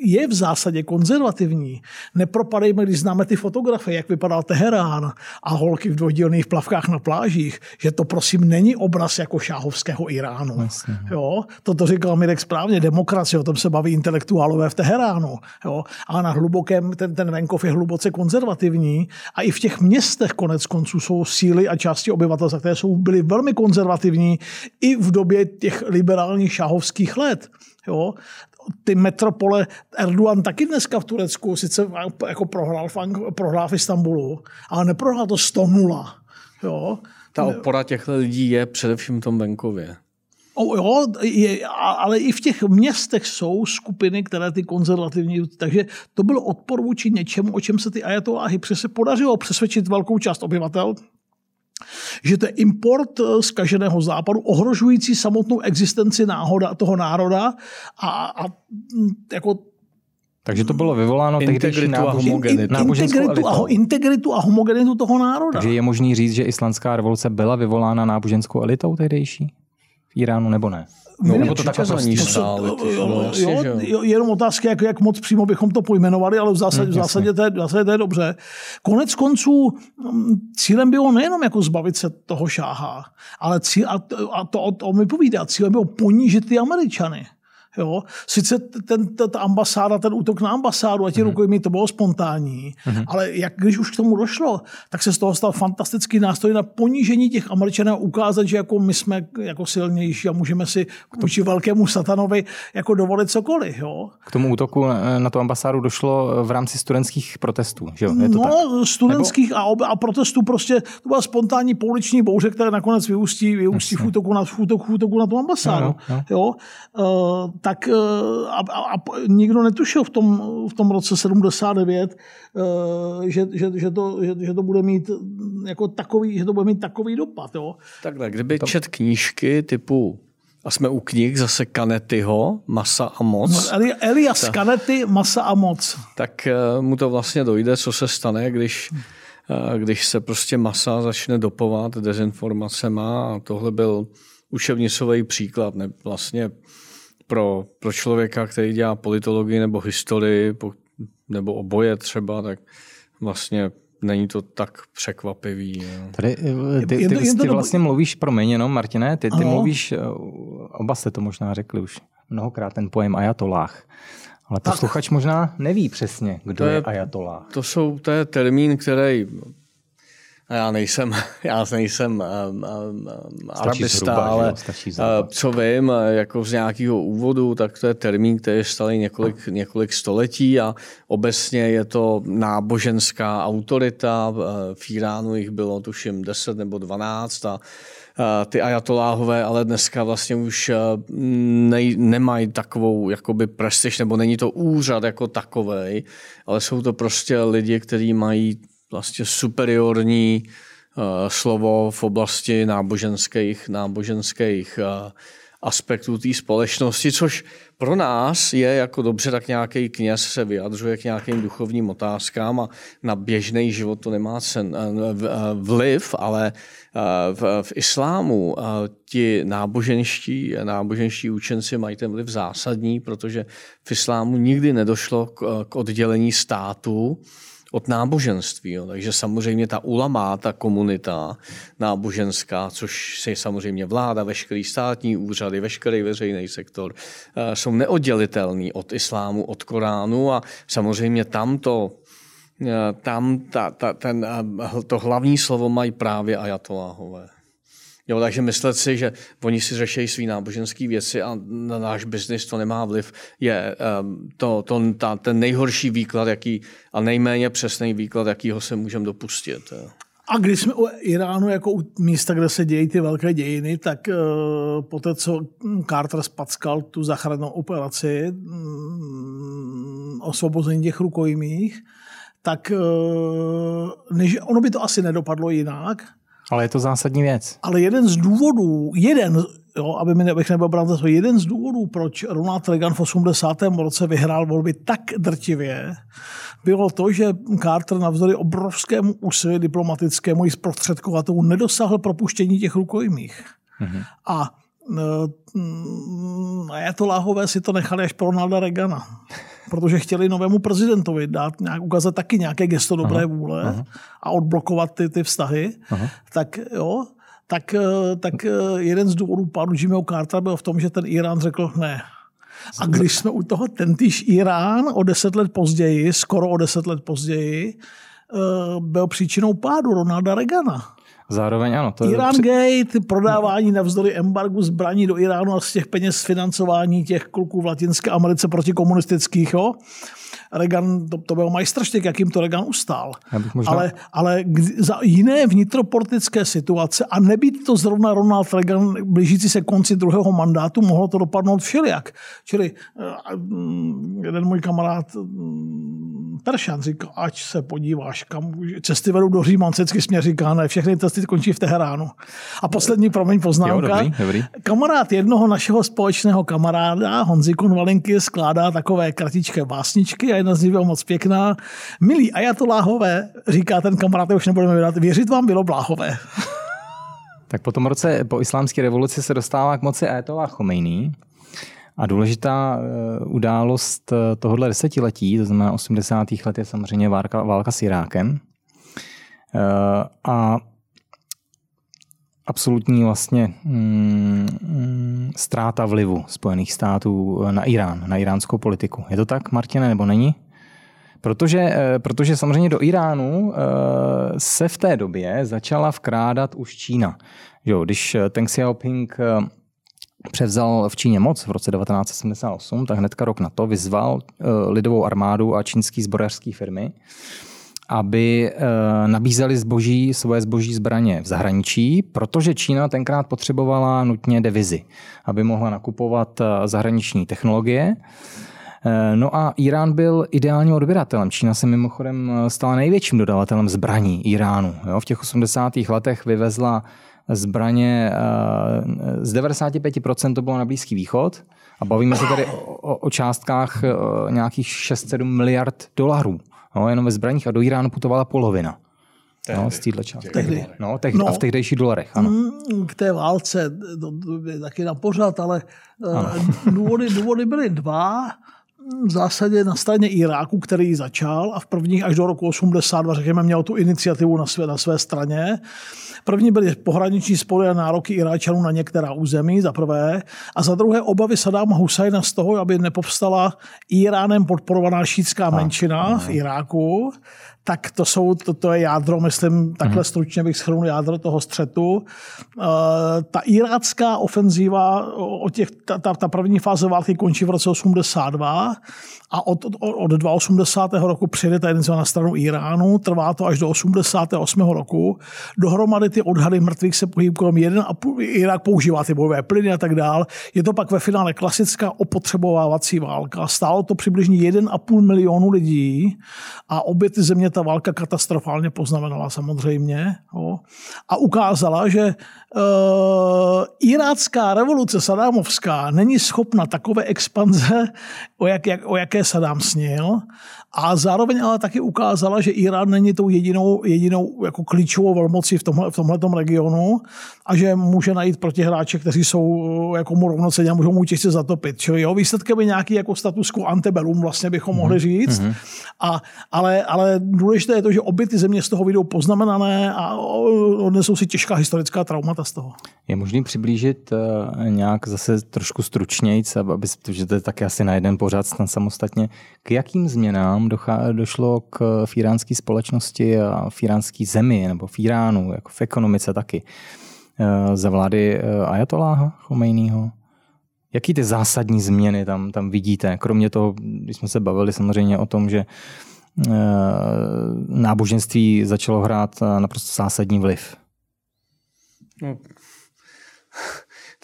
je v zásadě konzervativní. Nepropadejme, když známe ty fotografie, jak vypadal Teherán a holky v dvojdílných plavkách na plážích, že to prosím není obraz jako šáhovského Iránu. Vlastně. Jo? Toto říkal Mirek správně, demokracie, o tom se baví intelektuálové v Teheránu. Jo? A na hlubokém, ten, ten venkov je hluboce konzervativní a i v těch městech konec konců jsou síly a části obyvatelstva, které jsou, byly velmi konzervativní i v době těch liberálních šáhovských let. Jo? Ty metropole, Erdogan taky dneska v Turecku sice jako prohrál, prohrál v Istanbulu, ale neprohrál to 100-0. Jo? Ta opora těchto lidí je především v tom venkově. O, jo, je, ale i v těch městech jsou skupiny, které ty konzervativní, takže to byl odpor vůči něčemu, o čem se ty ajatoláhy přese podařilo přesvědčit velkou část obyvatel, že to je import eh, z kaženého západu, ohrožující samotnou existenci náhoda, toho národa a, a mm, jako takže to bylo vyvoláno integritu nábož... a homogenitu. Integritu a, integritu a homogenitu toho národa. Takže je možný říct, že islandská revoluce byla vyvolána náboženskou elitou tehdejší v Iránu nebo ne? No, nebo to takhle prostě stále. Jo, jo, jo, jenom otázka, jak, jak moc přímo bychom to pojmenovali, ale v zásadě, v zásadě, to, je, v zásadě to je dobře. Konec konců mm, cílem bylo nejenom jako zbavit se toho šáha, ale cíl, a, a to, to mi povídá, cílem bylo ponížit ty Američany. Jo? Sice ten, ta, ta ambasáda, ten útok na ambasádu a ti mm. rukojmí, to bylo spontánní, mm. ale jak, když už k tomu došlo, tak se z toho stal fantastický nástroj na ponížení těch Američanů a ukázat, že jako my jsme jako silnější a můžeme si vůči velkému satanovi jako dovolit cokoliv. Jo? K tomu útoku na tu ambasádu došlo v rámci studentských protestů, že jo? Je to no, tak? studentských Nebo... a, ob, a protestů prostě, to byla spontánní pouliční bouře, která nakonec vyústí, vyústí v útoku, na, v útoku, v útoku na tu ambasádu. No, no, no. Jo? Uh, tak eh, a, a, a nikdo netušil v tom, v tom roce 79, eh, že, že, že, to, že, že to bude mít jako takový, že to bude mít takový dopad. Jo. Takhle, kdyby to... čet knížky typu a jsme u knih zase Kanetyho, Masa a moc. No, Elias ta, Kanety, Masa a moc. Tak eh, mu to vlastně dojde, co se stane, když když se prostě masa začne dopovat dezinformacema a tohle byl učebnicový příklad, ne, vlastně pro, pro člověka, který dělá politologii nebo historii, nebo oboje třeba, tak vlastně není to tak překvapivý. Jo. Tady, eh, ty, ty, ty, ty vlastně mluvíš, promiň jenom, Martine, ty, ty mluvíš, eh, oba jste to možná řekli už mnohokrát, ten pojem ajatolách. Ale posluchač možná neví přesně, kdo to je, je ajatolách. To, jsou, to je termín, který já nejsem, [LAUGHS] já nejsem um, um, arabista, zhruba, ale uh, co vím, jako z nějakého úvodu, tak to je termín, který je starý několik, několik století a obecně je to náboženská autorita. V Iránu jich bylo tuším 10 nebo 12 a ty ajatoláhové, ale dneska vlastně už ne, nemají takovou jakoby prestiž, nebo není to úřad jako takovej, ale jsou to prostě lidi, kteří mají vlastně superiorní uh, slovo v oblasti náboženských, náboženských uh, aspektů té společnosti, což pro nás je jako dobře, tak nějaký kněz se vyjadřuje k nějakým duchovním otázkám a na běžný život to nemá cen, eh, vliv, ale v, v islámu ti náboženští, náboženští učenci mají ten vliv zásadní, protože v islámu nikdy nedošlo k, k oddělení státu, od náboženství. Jo. Takže samozřejmě ta ulama, ta komunita náboženská, což je samozřejmě vláda, veškerý státní úřady, veškerý veřejný sektor, eh, jsou neoddělitelný od islámu, od Koránu a samozřejmě tamto eh, tam ta, ta, ten, eh, to hlavní slovo mají právě ajatoláhové. Jo, takže myslet si, že oni si řeší své náboženské věci a na náš biznis to nemá vliv, je um, to, to, ta, ten nejhorší výklad, jaký, a nejméně přesný výklad, jakýho se můžeme dopustit. A když jsme u Iránu jako u místa, kde se dějí ty velké dějiny, tak uh, po té, co Carter spackal tu záchrannou operaci um, osvobození těch rukojmích, tak uh, než, ono by to asi nedopadlo jinak, ale je to zásadní věc. Ale jeden z důvodů, jeden, jo, aby mi abych nebyl brát jeden z důvodů, proč Ronald Reagan v 80. roce vyhrál volby tak drtivě, bylo to, že Carter navzdory obrovskému úsilí diplomatickému i zprostředkovatelů nedosáhl propuštění těch rukojmích. Mm-hmm. A to láhové si to nechali až pro Ronalda Reagana protože chtěli novému prezidentovi dát nějak, ukázat taky nějaké gesto dobré aha, vůle aha. a odblokovat ty, ty vztahy, aha. tak jo, tak, eh, tak eh, jeden z důvodů pádu Jimmyho Cartera byl v tom, že ten Irán řekl ne. A když jsme u toho, tentýž Irán o deset let později, skoro o deset let později, eh, byl příčinou pádu Ronalda Reagana. Zároveň ano. To Iran je... Gate, prodávání navzdory embargu zbraní do Iránu a z těch peněz financování těch kluků v Latinské Americe protikomunistických, jo. Reagan, to, to byl majstrštěk, jakým to Reagan ustál. Možná... Ale, ale za jiné vnitropolitické situace a nebýt to zrovna Ronald Reagan blížící se konci druhého mandátu, mohlo to dopadnout všelijak. Čili eh, jeden můj kamarád mm, Peršan říká, ať se podíváš, kam cesty vedou do Říma, vždycky směr říká, ne, všechny cesty končí v Teheránu. A poslední, promiň, poznámka. Jo, dobrý, dobrý. Kamarád jednoho našeho společného kamaráda, Honzi Konvalinky, skládá takové kratičké básničky a jedna z nich byla moc pěkná. Milí ajatoláhové, říká ten kamarád, už nebudeme vydat, věřit vám bylo bláhové. [LAUGHS] Tak po tom roce, po islámské revoluci se dostává k moci Ayatollah Khomeini. A důležitá eh, událost eh, tohohle desetiletí, to znamená 80. let, je samozřejmě válka, válka s Irákem. Eh, a absolutní vlastně mm, mm, ztráta vlivu Spojených států na Irán, na iránskou politiku. Je to tak, Martine, nebo není? Protože, eh, protože samozřejmě do Iránu eh, se v té době začala vkrádat už Čína. Jo, když eh, Deng Xiaoping převzal v Číně moc v roce 1978, tak hnedka rok na to vyzval lidovou armádu a čínský zbrojařský firmy, aby nabízeli zboží, svoje zboží zbraně v zahraničí, protože Čína tenkrát potřebovala nutně devizy, aby mohla nakupovat zahraniční technologie. Eh, no a Irán byl ideálním odběratelem. Čína se mimochodem eh, stala největším dodavatelem zbraní Iránu. Jo, v těch 80. letech vyvezla zbraně eh, z 95% to bylo na Blízký východ a bavíme se tady o, o částkách nějakých 6-7 miliard dolarů. Jo, jenom ve zbraních a do Iránu putovala polovina. No, z téhle části. Tehdy. No, tehdy. No, a v tehdejších dolarech, ano. Mm, K té válce, to, to je taky na pořad, ale ano. důvody, důvody byly dva v zásadě na straně Iráku, který začal a v prvních až do roku 82, řekněme, měl tu iniciativu na své, na své straně. První byly pohraniční spory a nároky Iráčanů na některá území, za prvé. A za druhé obavy Sadáma Husajna z toho, aby nepovstala Iránem podporovaná šítská menšina v Iráku tak to, jsou, to, to je jádro, myslím, takhle hmm. stručně bych schrnul jádro toho střetu. Uh, ta irácká ofenzíva, o těch, ta, ta, ta první fáze války končí v roce 82 a od, od, od 82. roku přijde ta jednice na stranu Iránu, trvá to až do 88. roku. Dohromady ty odhady mrtvých se pohybují kolem 1,5, Irák používá ty bojové plyny a tak dál. Je to pak ve finále klasická opotřebovávací válka. Stálo to přibližně 1,5 milionu lidí a obě ty země ta válka katastrofálně poznamenala samozřejmě. Jo. A ukázala, že e, irácká revoluce sadámovská není schopna takové expanze, o, jak, jak, o jaké Sadám snil. A zároveň ale taky ukázala, že Irán není tou jedinou, jedinou jako klíčovou velmocí v tomhle, v tomhletom regionu a že může najít protihráče, kteří jsou jako mu rovnocenně a můžou mu těžce zatopit. Čili jeho výsledkem je nějaký jako status quo antebellum, vlastně bychom mohli mhm. říct. Mm-hmm. A, ale, ale důležité je to, že obě ty země z toho vyjdou poznamenané a odnesou si těžká historická traumata z toho. Je možný přiblížit uh, nějak zase trošku stručnějc, aby, protože to je taky asi na jeden pořád samostatně, k jakým změnám došlo k firánské společnosti a firánské zemi nebo v Iránu, jako v ekonomice taky, uh, za vlády uh, Ajatoláha Chomejního? Jaký ty zásadní změny tam, tam vidíte? Kromě toho, když jsme se bavili samozřejmě o tom, že náboženství začalo hrát naprosto zásadní vliv. No,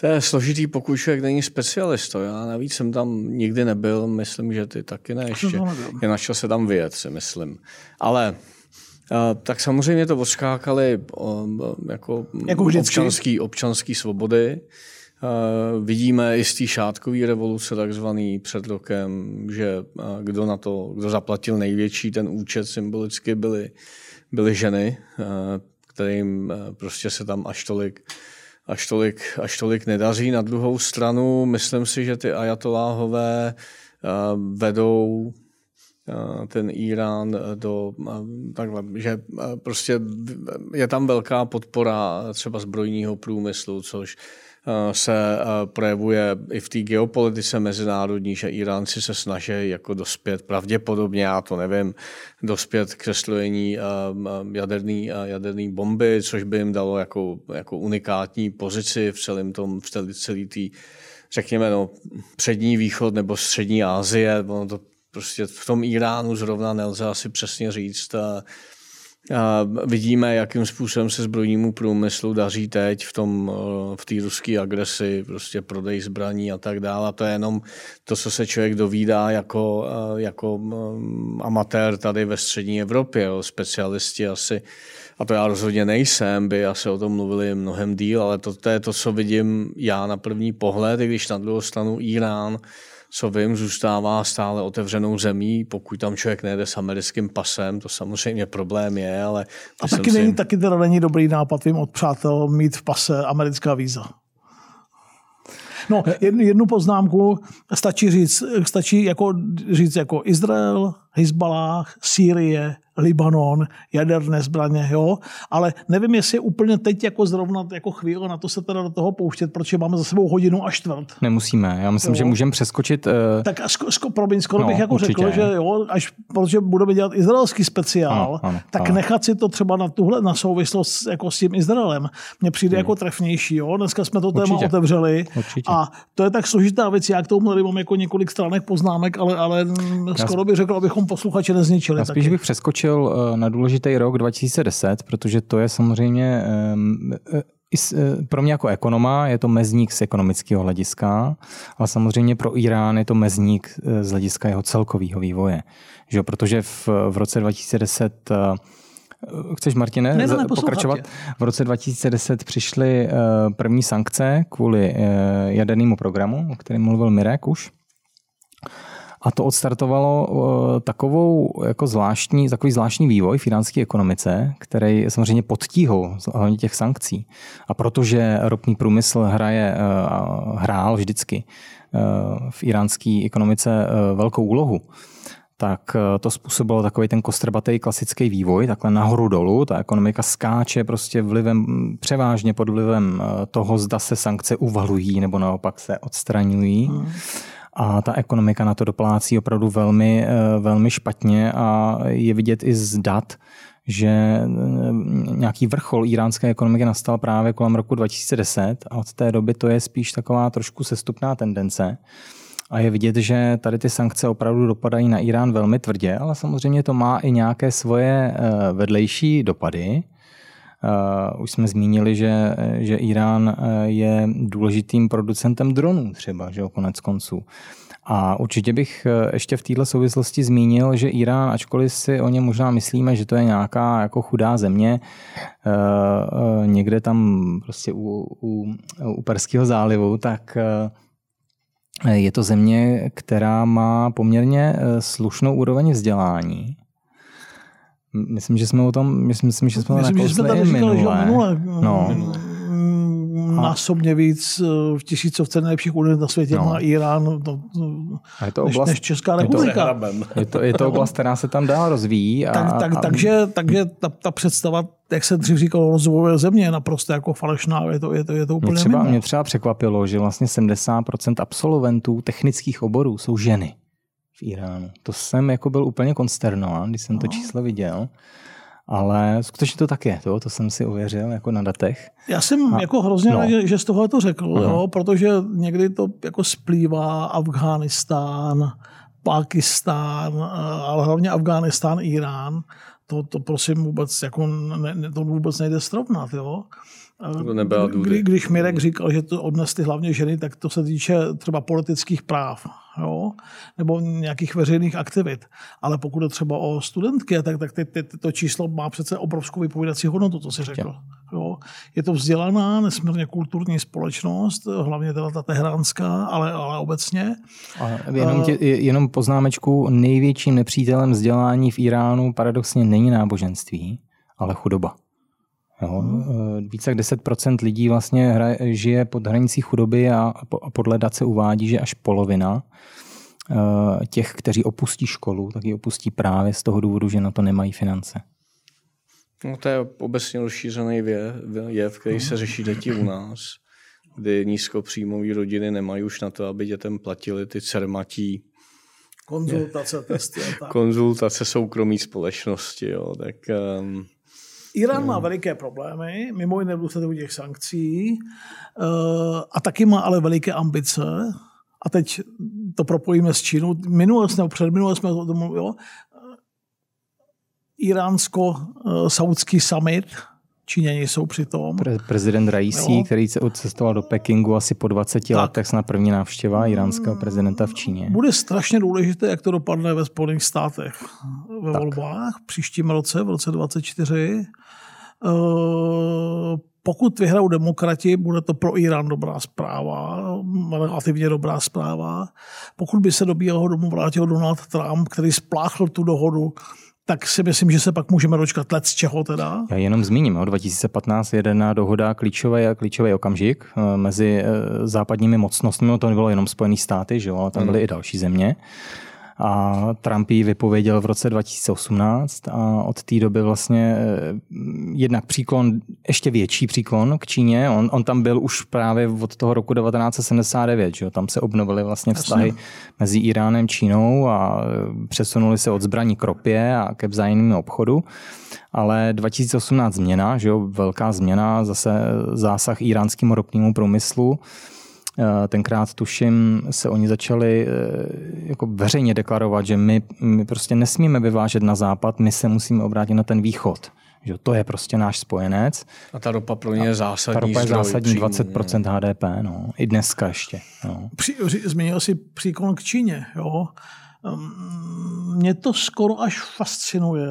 to je složitý, pokud člověk není specialista. Já navíc jsem tam nikdy nebyl, myslím, že ty taky ne ještě. Je na se tam vyjet, si myslím. Ale tak samozřejmě to odskákali jako, jako občanský, občanský svobody. Vidíme i z té šátkový revoluce takzvaný před rokem, že kdo na to, kdo zaplatil největší ten účet symbolicky byly, byly ženy, kterým prostě se tam až tolik až tolik, až tolik nedaří. Na druhou stranu, myslím si, že ty ajatoláhové eh, vedou eh, ten Irán do takhle, že eh, prostě je tam velká podpora třeba zbrojního průmyslu, což Eh, se eh, projevuje i v té geopolitice mezinárodní, že Iránci se snaží jako dospět, pravděpodobně, já to nevím, dospět k přestrojení eh, jaderné jaderný bomby, což by jim dalo jako, jako unikátní pozici v celém tom, v celé, celé té, řekněme, no, přední východ nebo střední Asie, ono to prostě v tom Iránu zrovna nelze asi přesně říct. A, vidíme, jakým způsobem se zbrojnímu průmyslu daří teď v tom eh, v té ruské agresi, prostě prodej zbraní a tak dále. A to je jenom to, co se člověk dovídá jako, eh, jako mm, amatér tady ve střední Evropě. Jo. Specialisti asi, a to já rozhodně nejsem, by asi o tom mluvili mnohem díl, ale to, to je to, co vidím já na první pohled, i když na druhou stranu Irán co vím, zůstává stále otevřenou zemí, pokud tam člověk nejde s americkým pasem, to samozřejmě problém je, ale... A taky, si... není, taky teda není dobrý nápad vím od přátel mít v pase americká víza. No, jednu, jednu poznámku. Stačí říct, stačí jako říct jako Izrael, Hezbalah, Sýrie, Libanon, jaderné zbraně, jo, ale nevím, jestli úplně teď jako zrovna jako chvíle na to se teda do toho pouštět, protože máme za sebou hodinu a čtvrt. Nemusíme, já myslím, jo. že můžeme přeskočit. Uh... Tak a sko, sko, promiň, skoro no, bych jako určitě. řekl, že jo, až protože budeme dělat izraelský speciál, ano, ano, tak ano. nechat si to třeba na tuhle na souvislost jako s tím Izraelem. Mně přijde hmm. jako trefnější, jo. Dneska jsme to určitě. téma otevřeli určitě. a to je tak složitá věc, já k tomu mám jako několik stránek poznámek, ale, ale skoro bych řekl, abychom posluchače nezničili. Já spíš taky. bych přeskočil eh, na důležitý rok 2010, protože to je samozřejmě eh, eh, pro mě jako ekonoma je to mezník z ekonomického hlediska, ale samozřejmě pro Irán je to mezník z hlediska jeho celkového vývoje. Že? Protože v, v roce 2010 Chceš, Martine, ne, ne, pokračovat? V roce 2010 přišly první sankce kvůli jadernému programu, o kterém mluvil Mirek už. A to odstartovalo uh, takovou jako zvláštní, takový zvláštní vývoj v iránské ekonomice, který samozřejmě podtíhl hlavně těch sankcí. A protože ropný průmysl hraje, uh, hrál vždycky uh, v iránské ekonomice velkou úlohu, tak to způsobilo takový ten kostrbatý klasický vývoj, takhle nahoru dolů. Ta ekonomika skáče prostě vlivem, převážně pod vlivem toho, zda se sankce uvalují nebo naopak se odstraňují. Hmm a ta ekonomika na to doplácí opravdu velmi, eh, velmi špatně a je vidět i z dat, že eh, nějaký vrchol iránské ekonomiky nastal právě kolem roku 2010 a od té doby to je spíš taková trošku sestupná tendence. A je vidět, že tady ty sankce opravdu dopadají na Irán velmi tvrdě, ale samozřejmě to má i nějaké svoje eh, vedlejší dopady. Uh, už jsme zmínili, že, že Irán uh, je důležitým producentem dronů třeba, že jo, konec konců. A určitě bych uh, ještě v této souvislosti zmínil, že Irán, ačkoliv si o něm možná myslíme, že to je nějaká jako chudá země, někde tam prostě u, u, u Perského zálivu, tak je to země, která má poměrně slušnou úroveň vzdělání Myslím, že jsme o tom, myslím, myslím že jsme myslím, že jsme tady říkali, minule. že minule. No. Násobně víc eh, v tisícovce nejlepších univerzit na světě no. má Irán no, to, a je to oblast, než, Česká republika. Je to, je to oblast, která se tam dál rozvíjí. A, tak, tak, a... Takže, takže ta, ta představa, jak se dřív říkalo, rozvojové země je naprosto jako falešná. Je to, je to, je to úplně mě třeba, mě třeba překvapilo, že vlastně 70% absolventů technických oborů jsou ženy v Iránu. To jsem jako byl úplně konsternován, když jsem to no. číslo viděl. Ale skutečně to tak je, to, to jsem si uvěřil jako na datech. Já jsem a, jako hrozně no. že, že z toho to řekl, uh-huh. jo, protože někdy to jako splývá Afghánistán, Pakistán, eh, ale hlavně Afghánistán, Irán. To, to prosím vůbec, jako ne, to vůbec nejde srovnat. Jo. To nebyla Kdy, když Mirek říkal, že to odnesly hlavně ženy, tak to se týče třeba politických práv jo? nebo nějakých veřejných aktivit. Ale pokud je třeba o studentky, tak, tak ty, ty, to číslo má přece obrovskou vypovídací hodnotu, to si řekl. Jo? Je to vzdělaná, nesmírně kulturní společnost, hlavně teda ta tehránská, ale, ale obecně. A jenom, tě, jenom poznámečku, největším nepřítelem vzdělání v Iránu paradoxně není náboženství, ale chudoba. Jo, hmm. Více jak 10% lidí vlastně hra, žije pod hranicí chudoby a podle dat se uvádí, že až polovina eh, těch, kteří opustí školu, tak ji opustí právě z toho důvodu, že na to nemají finance. No, to je obecně rozšířený jev, který hmm. se řeší děti u nás, kdy nízkopříjmové rodiny nemají už na to, aby dětem platili ty cermatí konzultace, testy a tak. Konzultace soukromí společnosti, jo, tak um, Irán má veliké problémy, mimo jiné v důsledku těch sankcí, eh, a taky má ale veliké ambice. A teď to propojíme s Čínou. Minule jsme, předminule jsme o tom jo. Iránsko-saudský summit, Číňani jsou přitom. Pre- prezident Raisi, jo. který se odcestoval do Pekingu asi po 20 tak. letech na první návštěva iránského prezidenta v Číně. Bude strašně důležité, jak to dopadne ve Spojených státech ve tak. volbách příštím roce, v roce 2024. Eh, pokud vyhrajou demokrati, bude to pro Irán dobrá zpráva, relativně dobrá zpráva. Pokud by se do Bílého domu vrátil Donald Trump, který spláchl tu dohodu, tak si myslím, že se pak můžeme dočkat let z čeho teda. Já jenom zmíním, 2015 je jedna dohoda klíčový, klíčový okamžik eh, mezi eh, západními mocnostmi, to nebylo jenom Spojené státy, že jo, ale tam byly mm. i další země a Trump ji vypověděl v roce 2018 a od té doby vlastně eh, jednak příklon, ještě větší příklon k Číně. On, on tam byl už právě od toho roku 1979, že jo? tam se obnovily vlastně vztahy Jasně. mezi Iránem a Čínou a eh, přesunuli se od zbraní k ropě a ke vzájemnému obchodu. Ale 2018 změna, že jo? velká změna, zase zásah iránskému ropnému průmyslu, Eh, tenkrát tuším se oni začali eh, jako veřejně deklarovat, že my, my prostě nesmíme vyvážet na západ, my se musíme obrátit na ten východ. Že to je prostě náš spojenec. A ta ropa pro ně je zásadní Ta ropa je zásadní příjmu, 20% ne? HDP, no. I dneska ještě. No. Při, zmínil si příklon k Číně, jo. Mě to skoro až fascinuje,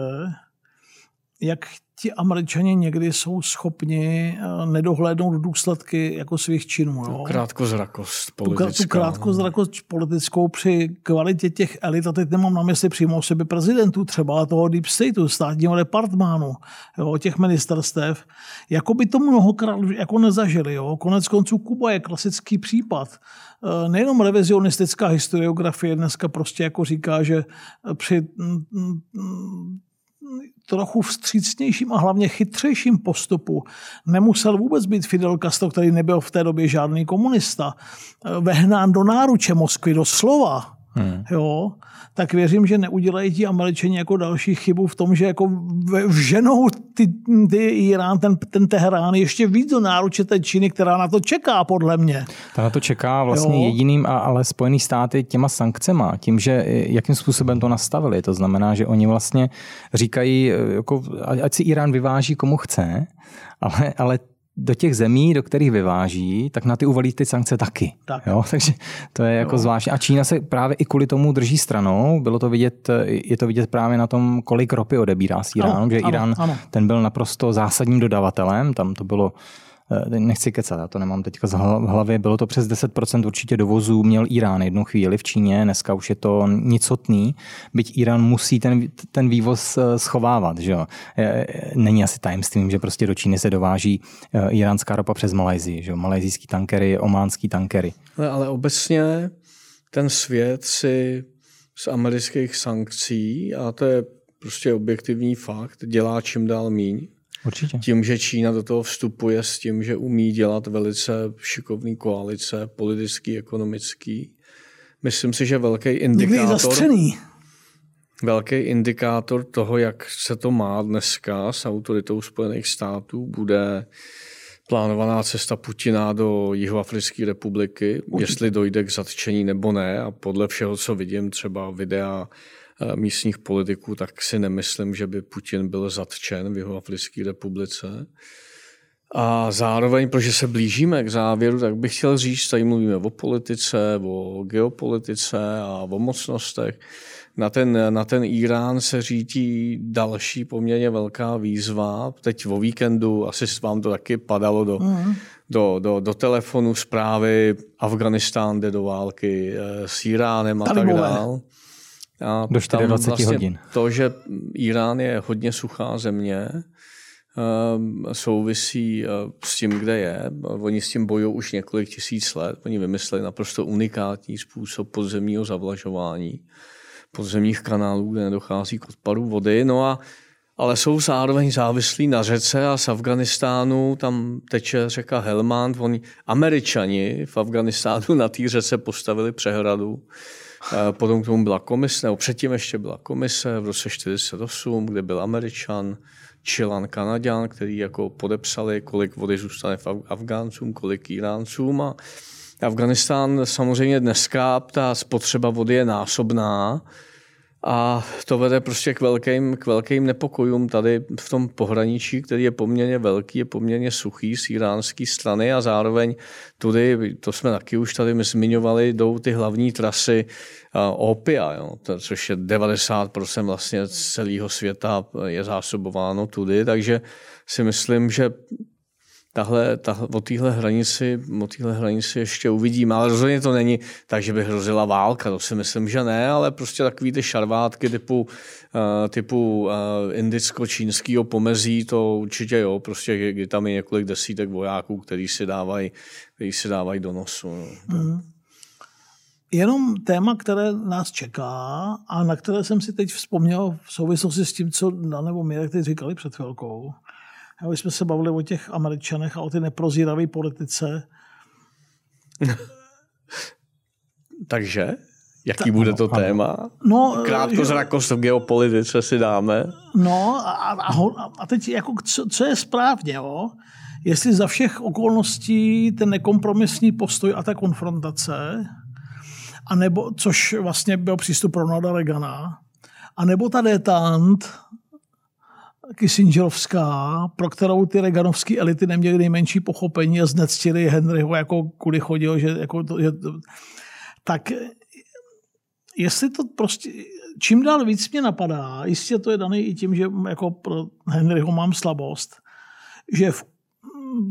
jak ti američani někdy jsou schopni eh, nedohlédnout důsledky jako svých činů. Jo? Krátkozrakost politická. Tu, tu krátkozrakost politickou při kvalitě těch elit, a teď nemám na mysli přímo o sebe prezidentů, třeba toho Deep Stateu, státního departmánu, jo, těch ministerstev, jako by to mnohokrát jako nezažili. Jo? Konec konců Kuba je klasický případ. Eh, nejenom revizionistická historiografie dneska prostě jako říká, že při mm, mm, trochu vstřícnějším a hlavně chytřejším postupu nemusel vůbec být Fidel Castro, který nebyl v té době žádný komunista, eh, vehnán do náruče Moskvy, do slova. Hmm. Jo, tak věřím, že neudělají ti američani jako další chybu v tom, že jako vženou ty, ty Irán, ten, ten Teherán ještě víc do náruče té Číny, která na to čeká, podle mě. Ta na to čeká vlastně jo. jediným, ale Spojený státy těma sankcema, tím, že jakým způsobem to nastavili. To znamená, že oni vlastně říkají, jako, ať si Irán vyváží komu chce, ale, ale do těch zemí, do kterých vyváží, tak na ty uvalí ty sankce taky. Tak. Jo? [LAUGHS] Takže to je jako zvláštní. A Čína se právě i kvůli tomu drží stranou. Bylo to vidět, je to vidět právě na tom, kolik ropy odebírá z Iránu, že ano, Irán ano. ten byl naprosto zásadním dodavatelem. Tam to bylo nechci kecat, já to nemám teďka v hlavě, bylo to přes 10% určitě dovozů měl Irán jednu chvíli v Číně, dneska už je to nicotný, byť Irán musí ten, ten vývoz eh, schovávat. Že jo? Eh, není asi tajemstvím, že prostě do Číny se dováží iránská ropa přes Malajzii, že jo? malajzijský tankery, ománský tankery. Ale, ale obecně ten svět si z amerických sankcí, a to je prostě objektivní fakt, dělá čím dál míň. Určitě. Tím, že Čína do toho vstupuje s tím, že umí dělat velice šikovný koalice, politický, ekonomický. Myslím si, že velký indikátor... Velký indikátor toho, jak se to má dneska s autoritou Spojených států, bude plánovaná cesta Putina do Jihoafrické republiky, Určitě. jestli dojde k zatčení nebo ne. A podle všeho, co vidím, třeba videa místních politiků, tak si nemyslím, že by Putin byl zatčen v jeho Africké republice. A zároveň, protože se blížíme k závěru, tak bych chtěl říct, tady mluvíme o politice, o geopolitice a o mocnostech. Na ten, na ten Irán se řídí další poměrně velká výzva. Teď o víkendu, asi vám to taky padalo do, mm. do, do, do telefonu zprávy, Afganistán jde do války eh, s Iránem a tak dále. A Do 24 vlastně hodin. To, že Irán je hodně suchá země, ehm, souvisí eh, s tím, kde je. Oni s tím bojují už několik tisíc let. Oni vymysleli naprosto unikátní způsob podzemního zavlažování podzemních kanálů, kde nedochází k odpadu vody. No a ale jsou zároveň závislí na řece a z Afganistánu tam teče řeka Helmand. Oni, američani v Afganistánu na té řece postavili přehradu Eh, potom k tomu byla komise, nebo předtím ještě byla komise v roce 1948, kde byl Američan, Čilan, Kanaďan, který jako podepsali, kolik vody zůstane v Afgáncům, kolik Iráncům. A Afganistán samozřejmě dneska ta spotřeba vody je násobná, a to vede prostě k velkým, k velkým nepokojům tady v tom pohraničí, který je poměrně velký, je poměrně suchý z iránské strany a zároveň tudy, to jsme taky už tady zmiňovali, jdou ty hlavní trasy opia, jo, to, což je 90% vlastně celého světa je zásobováno tudy, takže si myslím, že tahle, tahle, o téhle hranici, o téhle hranici ještě uvidíme, ale rozhodně to není tak, že by hrozila válka, to si myslím, že ne, ale prostě takový ty šarvátky typu, uh, typu uh, indicko-čínského pomezí, to určitě jo, prostě kdy tam je několik desítek vojáků, který si dávají, který si dávají do nosu. No. Mm. Jenom téma, které nás čeká a na které jsem si teď vzpomněl v souvislosti s tím, co Dan nebo Mirek teď říkali před chvilkou, my jsme se bavili o těch Američanech a o ty neprozíravé politice. [LAUGHS] Takže? Jaký Ta, bude to ano, téma? No, Krátkozrakost v geopolitice si dáme. No a, a, a teď jako, co, co je správně, jo? jestli za všech okolností ten nekompromisní postoj a ta konfrontace, a nebo, což vlastně byl přístup Ronalda Reagana, a nebo ta detant, Kissingerovská, pro kterou ty reganovské elity neměly nejmenší pochopení a znectili Henryho, jako kudy chodil, že, jako to, že, tak jestli to prostě, čím dál víc mě napadá, jistě to je daný i tím, že jako pro Henryho mám slabost, že v,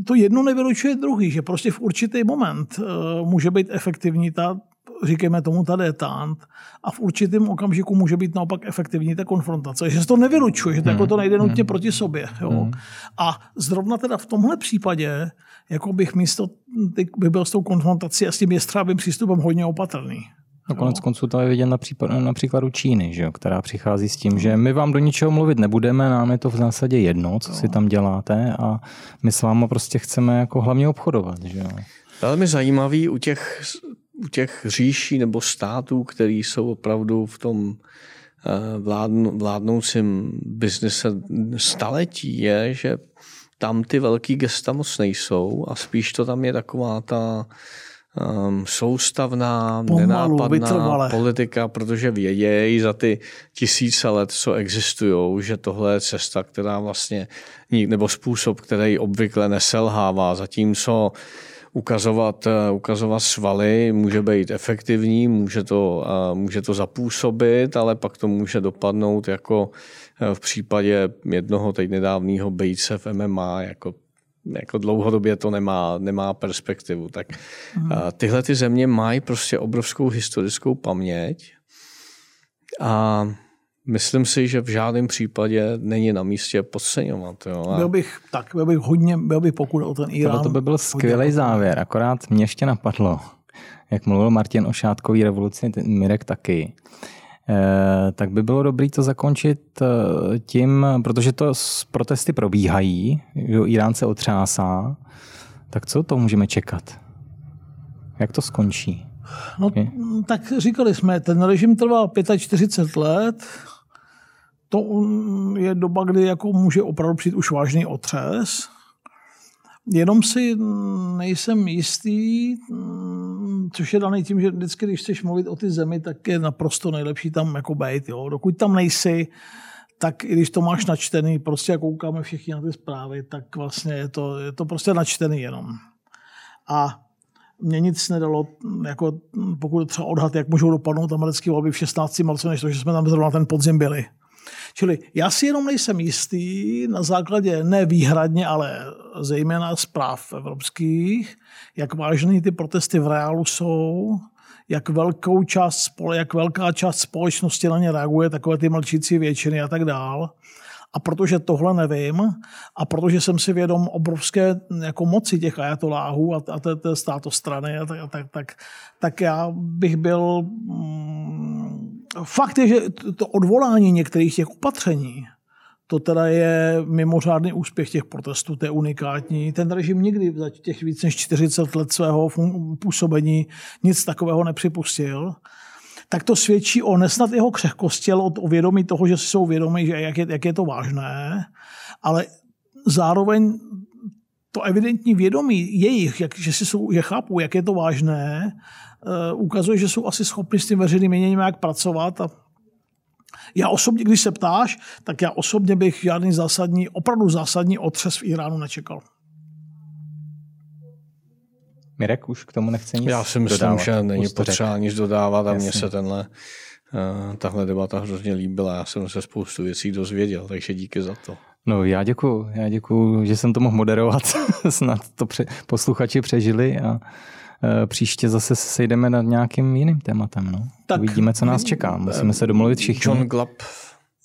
to jedno nevylučuje druhý, že prostě v určitý moment uh, může být efektivní ta, říkáme tomu ta detant a v určitém okamžiku může být naopak efektivní ta konfrontace. Že se to nevylučuje, že to, jako to nejde nutně proti sobě. Jo. A zrovna teda v tomhle případě jako bych místo, by byl s tou konfrontací a s tím jestřábým přístupem hodně opatrný. No konec konců to je vidět na, případ, na příkladu Číny, že jo, která přichází s tím, že my vám do ničeho mluvit nebudeme, nám je to v zásadě jedno, co si tam děláte a my s váma prostě chceme jako hlavně obchodovat. Že jo. Velmi zajímavý u těch, u těch říší nebo států, které jsou opravdu v tom eh, vládnoucím biznise staletí, je, že tam ty velký gesta moc nejsou a spíš to tam je taková ta um, soustavná, Pomalu, nenápadná vytrvale. politika, protože vědějí za ty tisíce let, co existují, že tohle je cesta, která vlastně, nebo způsob, který obvykle neselhává, zatímco ukazovat, eh, ukazovat svaly může být efektivní, může to, eh, může to zapůsobit, ale pak to může dopadnout jako eh, v případě jednoho teď nedávného bejce v MMA, jako jako dlouhodobě to nemá, nemá perspektivu. Tak hmm. tyhle ty země mají prostě obrovskou historickou paměť a myslím si, že v žádném případě není na místě podceňovat. Jo. A... Byl bych tak, byl bych hodně, byl bych pokud o ten Irán. To by byl skvělý závěr, akorát mě ještě napadlo, jak mluvil Martin o šátkový revoluci, Mirek taky, eh, tak by bylo dobré to zakončit eh, tím, protože to protesty probíhají, že Irán se otřásá, tak co to můžeme čekat? Jak to skončí? No, tak říkali jsme, ten režim trval 45 let, to je doba, kdy jako může opravdu přijít už vážný otřes. Jenom si nejsem jistý, což je daný tím, že vždycky, když chceš mluvit o ty zemi, tak je naprosto nejlepší tam jako být. Jo. Dokud tam nejsi, tak i když to máš načtený, prostě jak koukáme všichni na ty zprávy, tak vlastně je to, je to prostě načtený jenom. A mě nic nedalo, jako pokud třeba odhad, jak můžou dopadnout americké volby v 16. marcu, než to, že jsme tam zrovna ten podzim byli. Čili já si jenom nejsem jistý na základě ne výhradně, ale zejména zpráv evropských, jak vážné ty protesty v reálu jsou, jak, velkou část, jak velká část společnosti na ně reaguje, takové ty mlčící většiny a tak dál. A protože tohle nevím a protože jsem si vědom obrovské jako moci těch ajatoláhů a, a té, té státostrany, a tak, tak, tak, tak já bych byl... Mm, fakt je, že to odvolání některých těch opatření, to teda je mimořádný úspěch těch protestů, to je unikátní. Ten režim nikdy za těch víc než 40 let svého působení nic takového nepřipustil tak to svědčí o nesnad jeho křehkosti, ale o vědomí toho, že si jsou vědomí, že jak je, jak je to vážné, ale zároveň to evidentní vědomí jejich, jak, že, si jsou, že chápou, jak je to vážné, ukazuje, že jsou asi schopni s tím veřejným měněním jak pracovat a já osobně, když se ptáš, tak já osobně bych žádný zásadní, opravdu zásadní otřes v Iránu nečekal. Mirek už k tomu nechce nic Já si myslím, dodávat. že není potřeba nic dodávat a mně se tenhle uh, tahle debata hrozně líbila. Já jsem se spoustu věcí dozvěděl, takže díky za to. No já děkuji, já děkuji, že jsem to mohl moderovat, [LAUGHS] snad to pře- posluchači přežili a uh, příště zase se sejdeme nad nějakým jiným tématem. No. Tak Uvidíme, co nás čeká. Musíme se domluvit všichni. John Glapp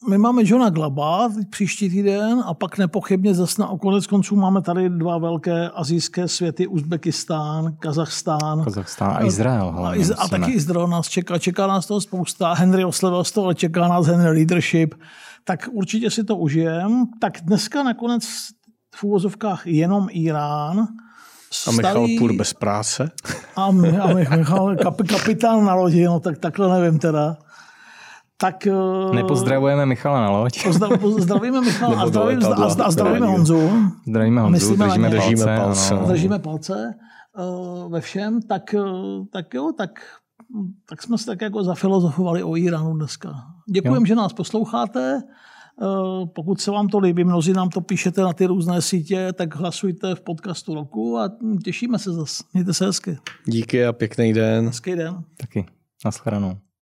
my máme Johna Glaba příští týden a pak nepochybně zase na konec konců máme tady dva velké azijské světy, Uzbekistán, Kazachstán. Kazachstán a Izrael. Hlavně, a, a taky Izrael nás čeká. Čeká nás toho spousta. Henry oslavil toho, ale čeká nás Henry Leadership. Tak určitě si to užijem. Tak dneska nakonec v úvozovkách jenom Irán. A Michal Půr bez práce. A, a Michal, kap, kapitán na lodi, no tak takhle nevím teda tak... Eh, Nepozdravujeme Michala na loď. Pozdravíme Michala a, zdravím, a, a zdravíme Honzu. Zdravíme Honzu, Myslíme držíme, držíme palce. palce ano. Držíme palce uh, ve všem, tak, uh, tak jo, tak, tak jsme se tak jako zafilozofovali o Iránu dneska. Děkujeme, že nás posloucháte. Uh, pokud se vám to líbí, mnozí nám to píšete na ty různé sítě, tak hlasujte v podcastu roku a těšíme se zase. Mějte se hezky. Díky a pěkný den. Hezký den. Taky. Naschledanou.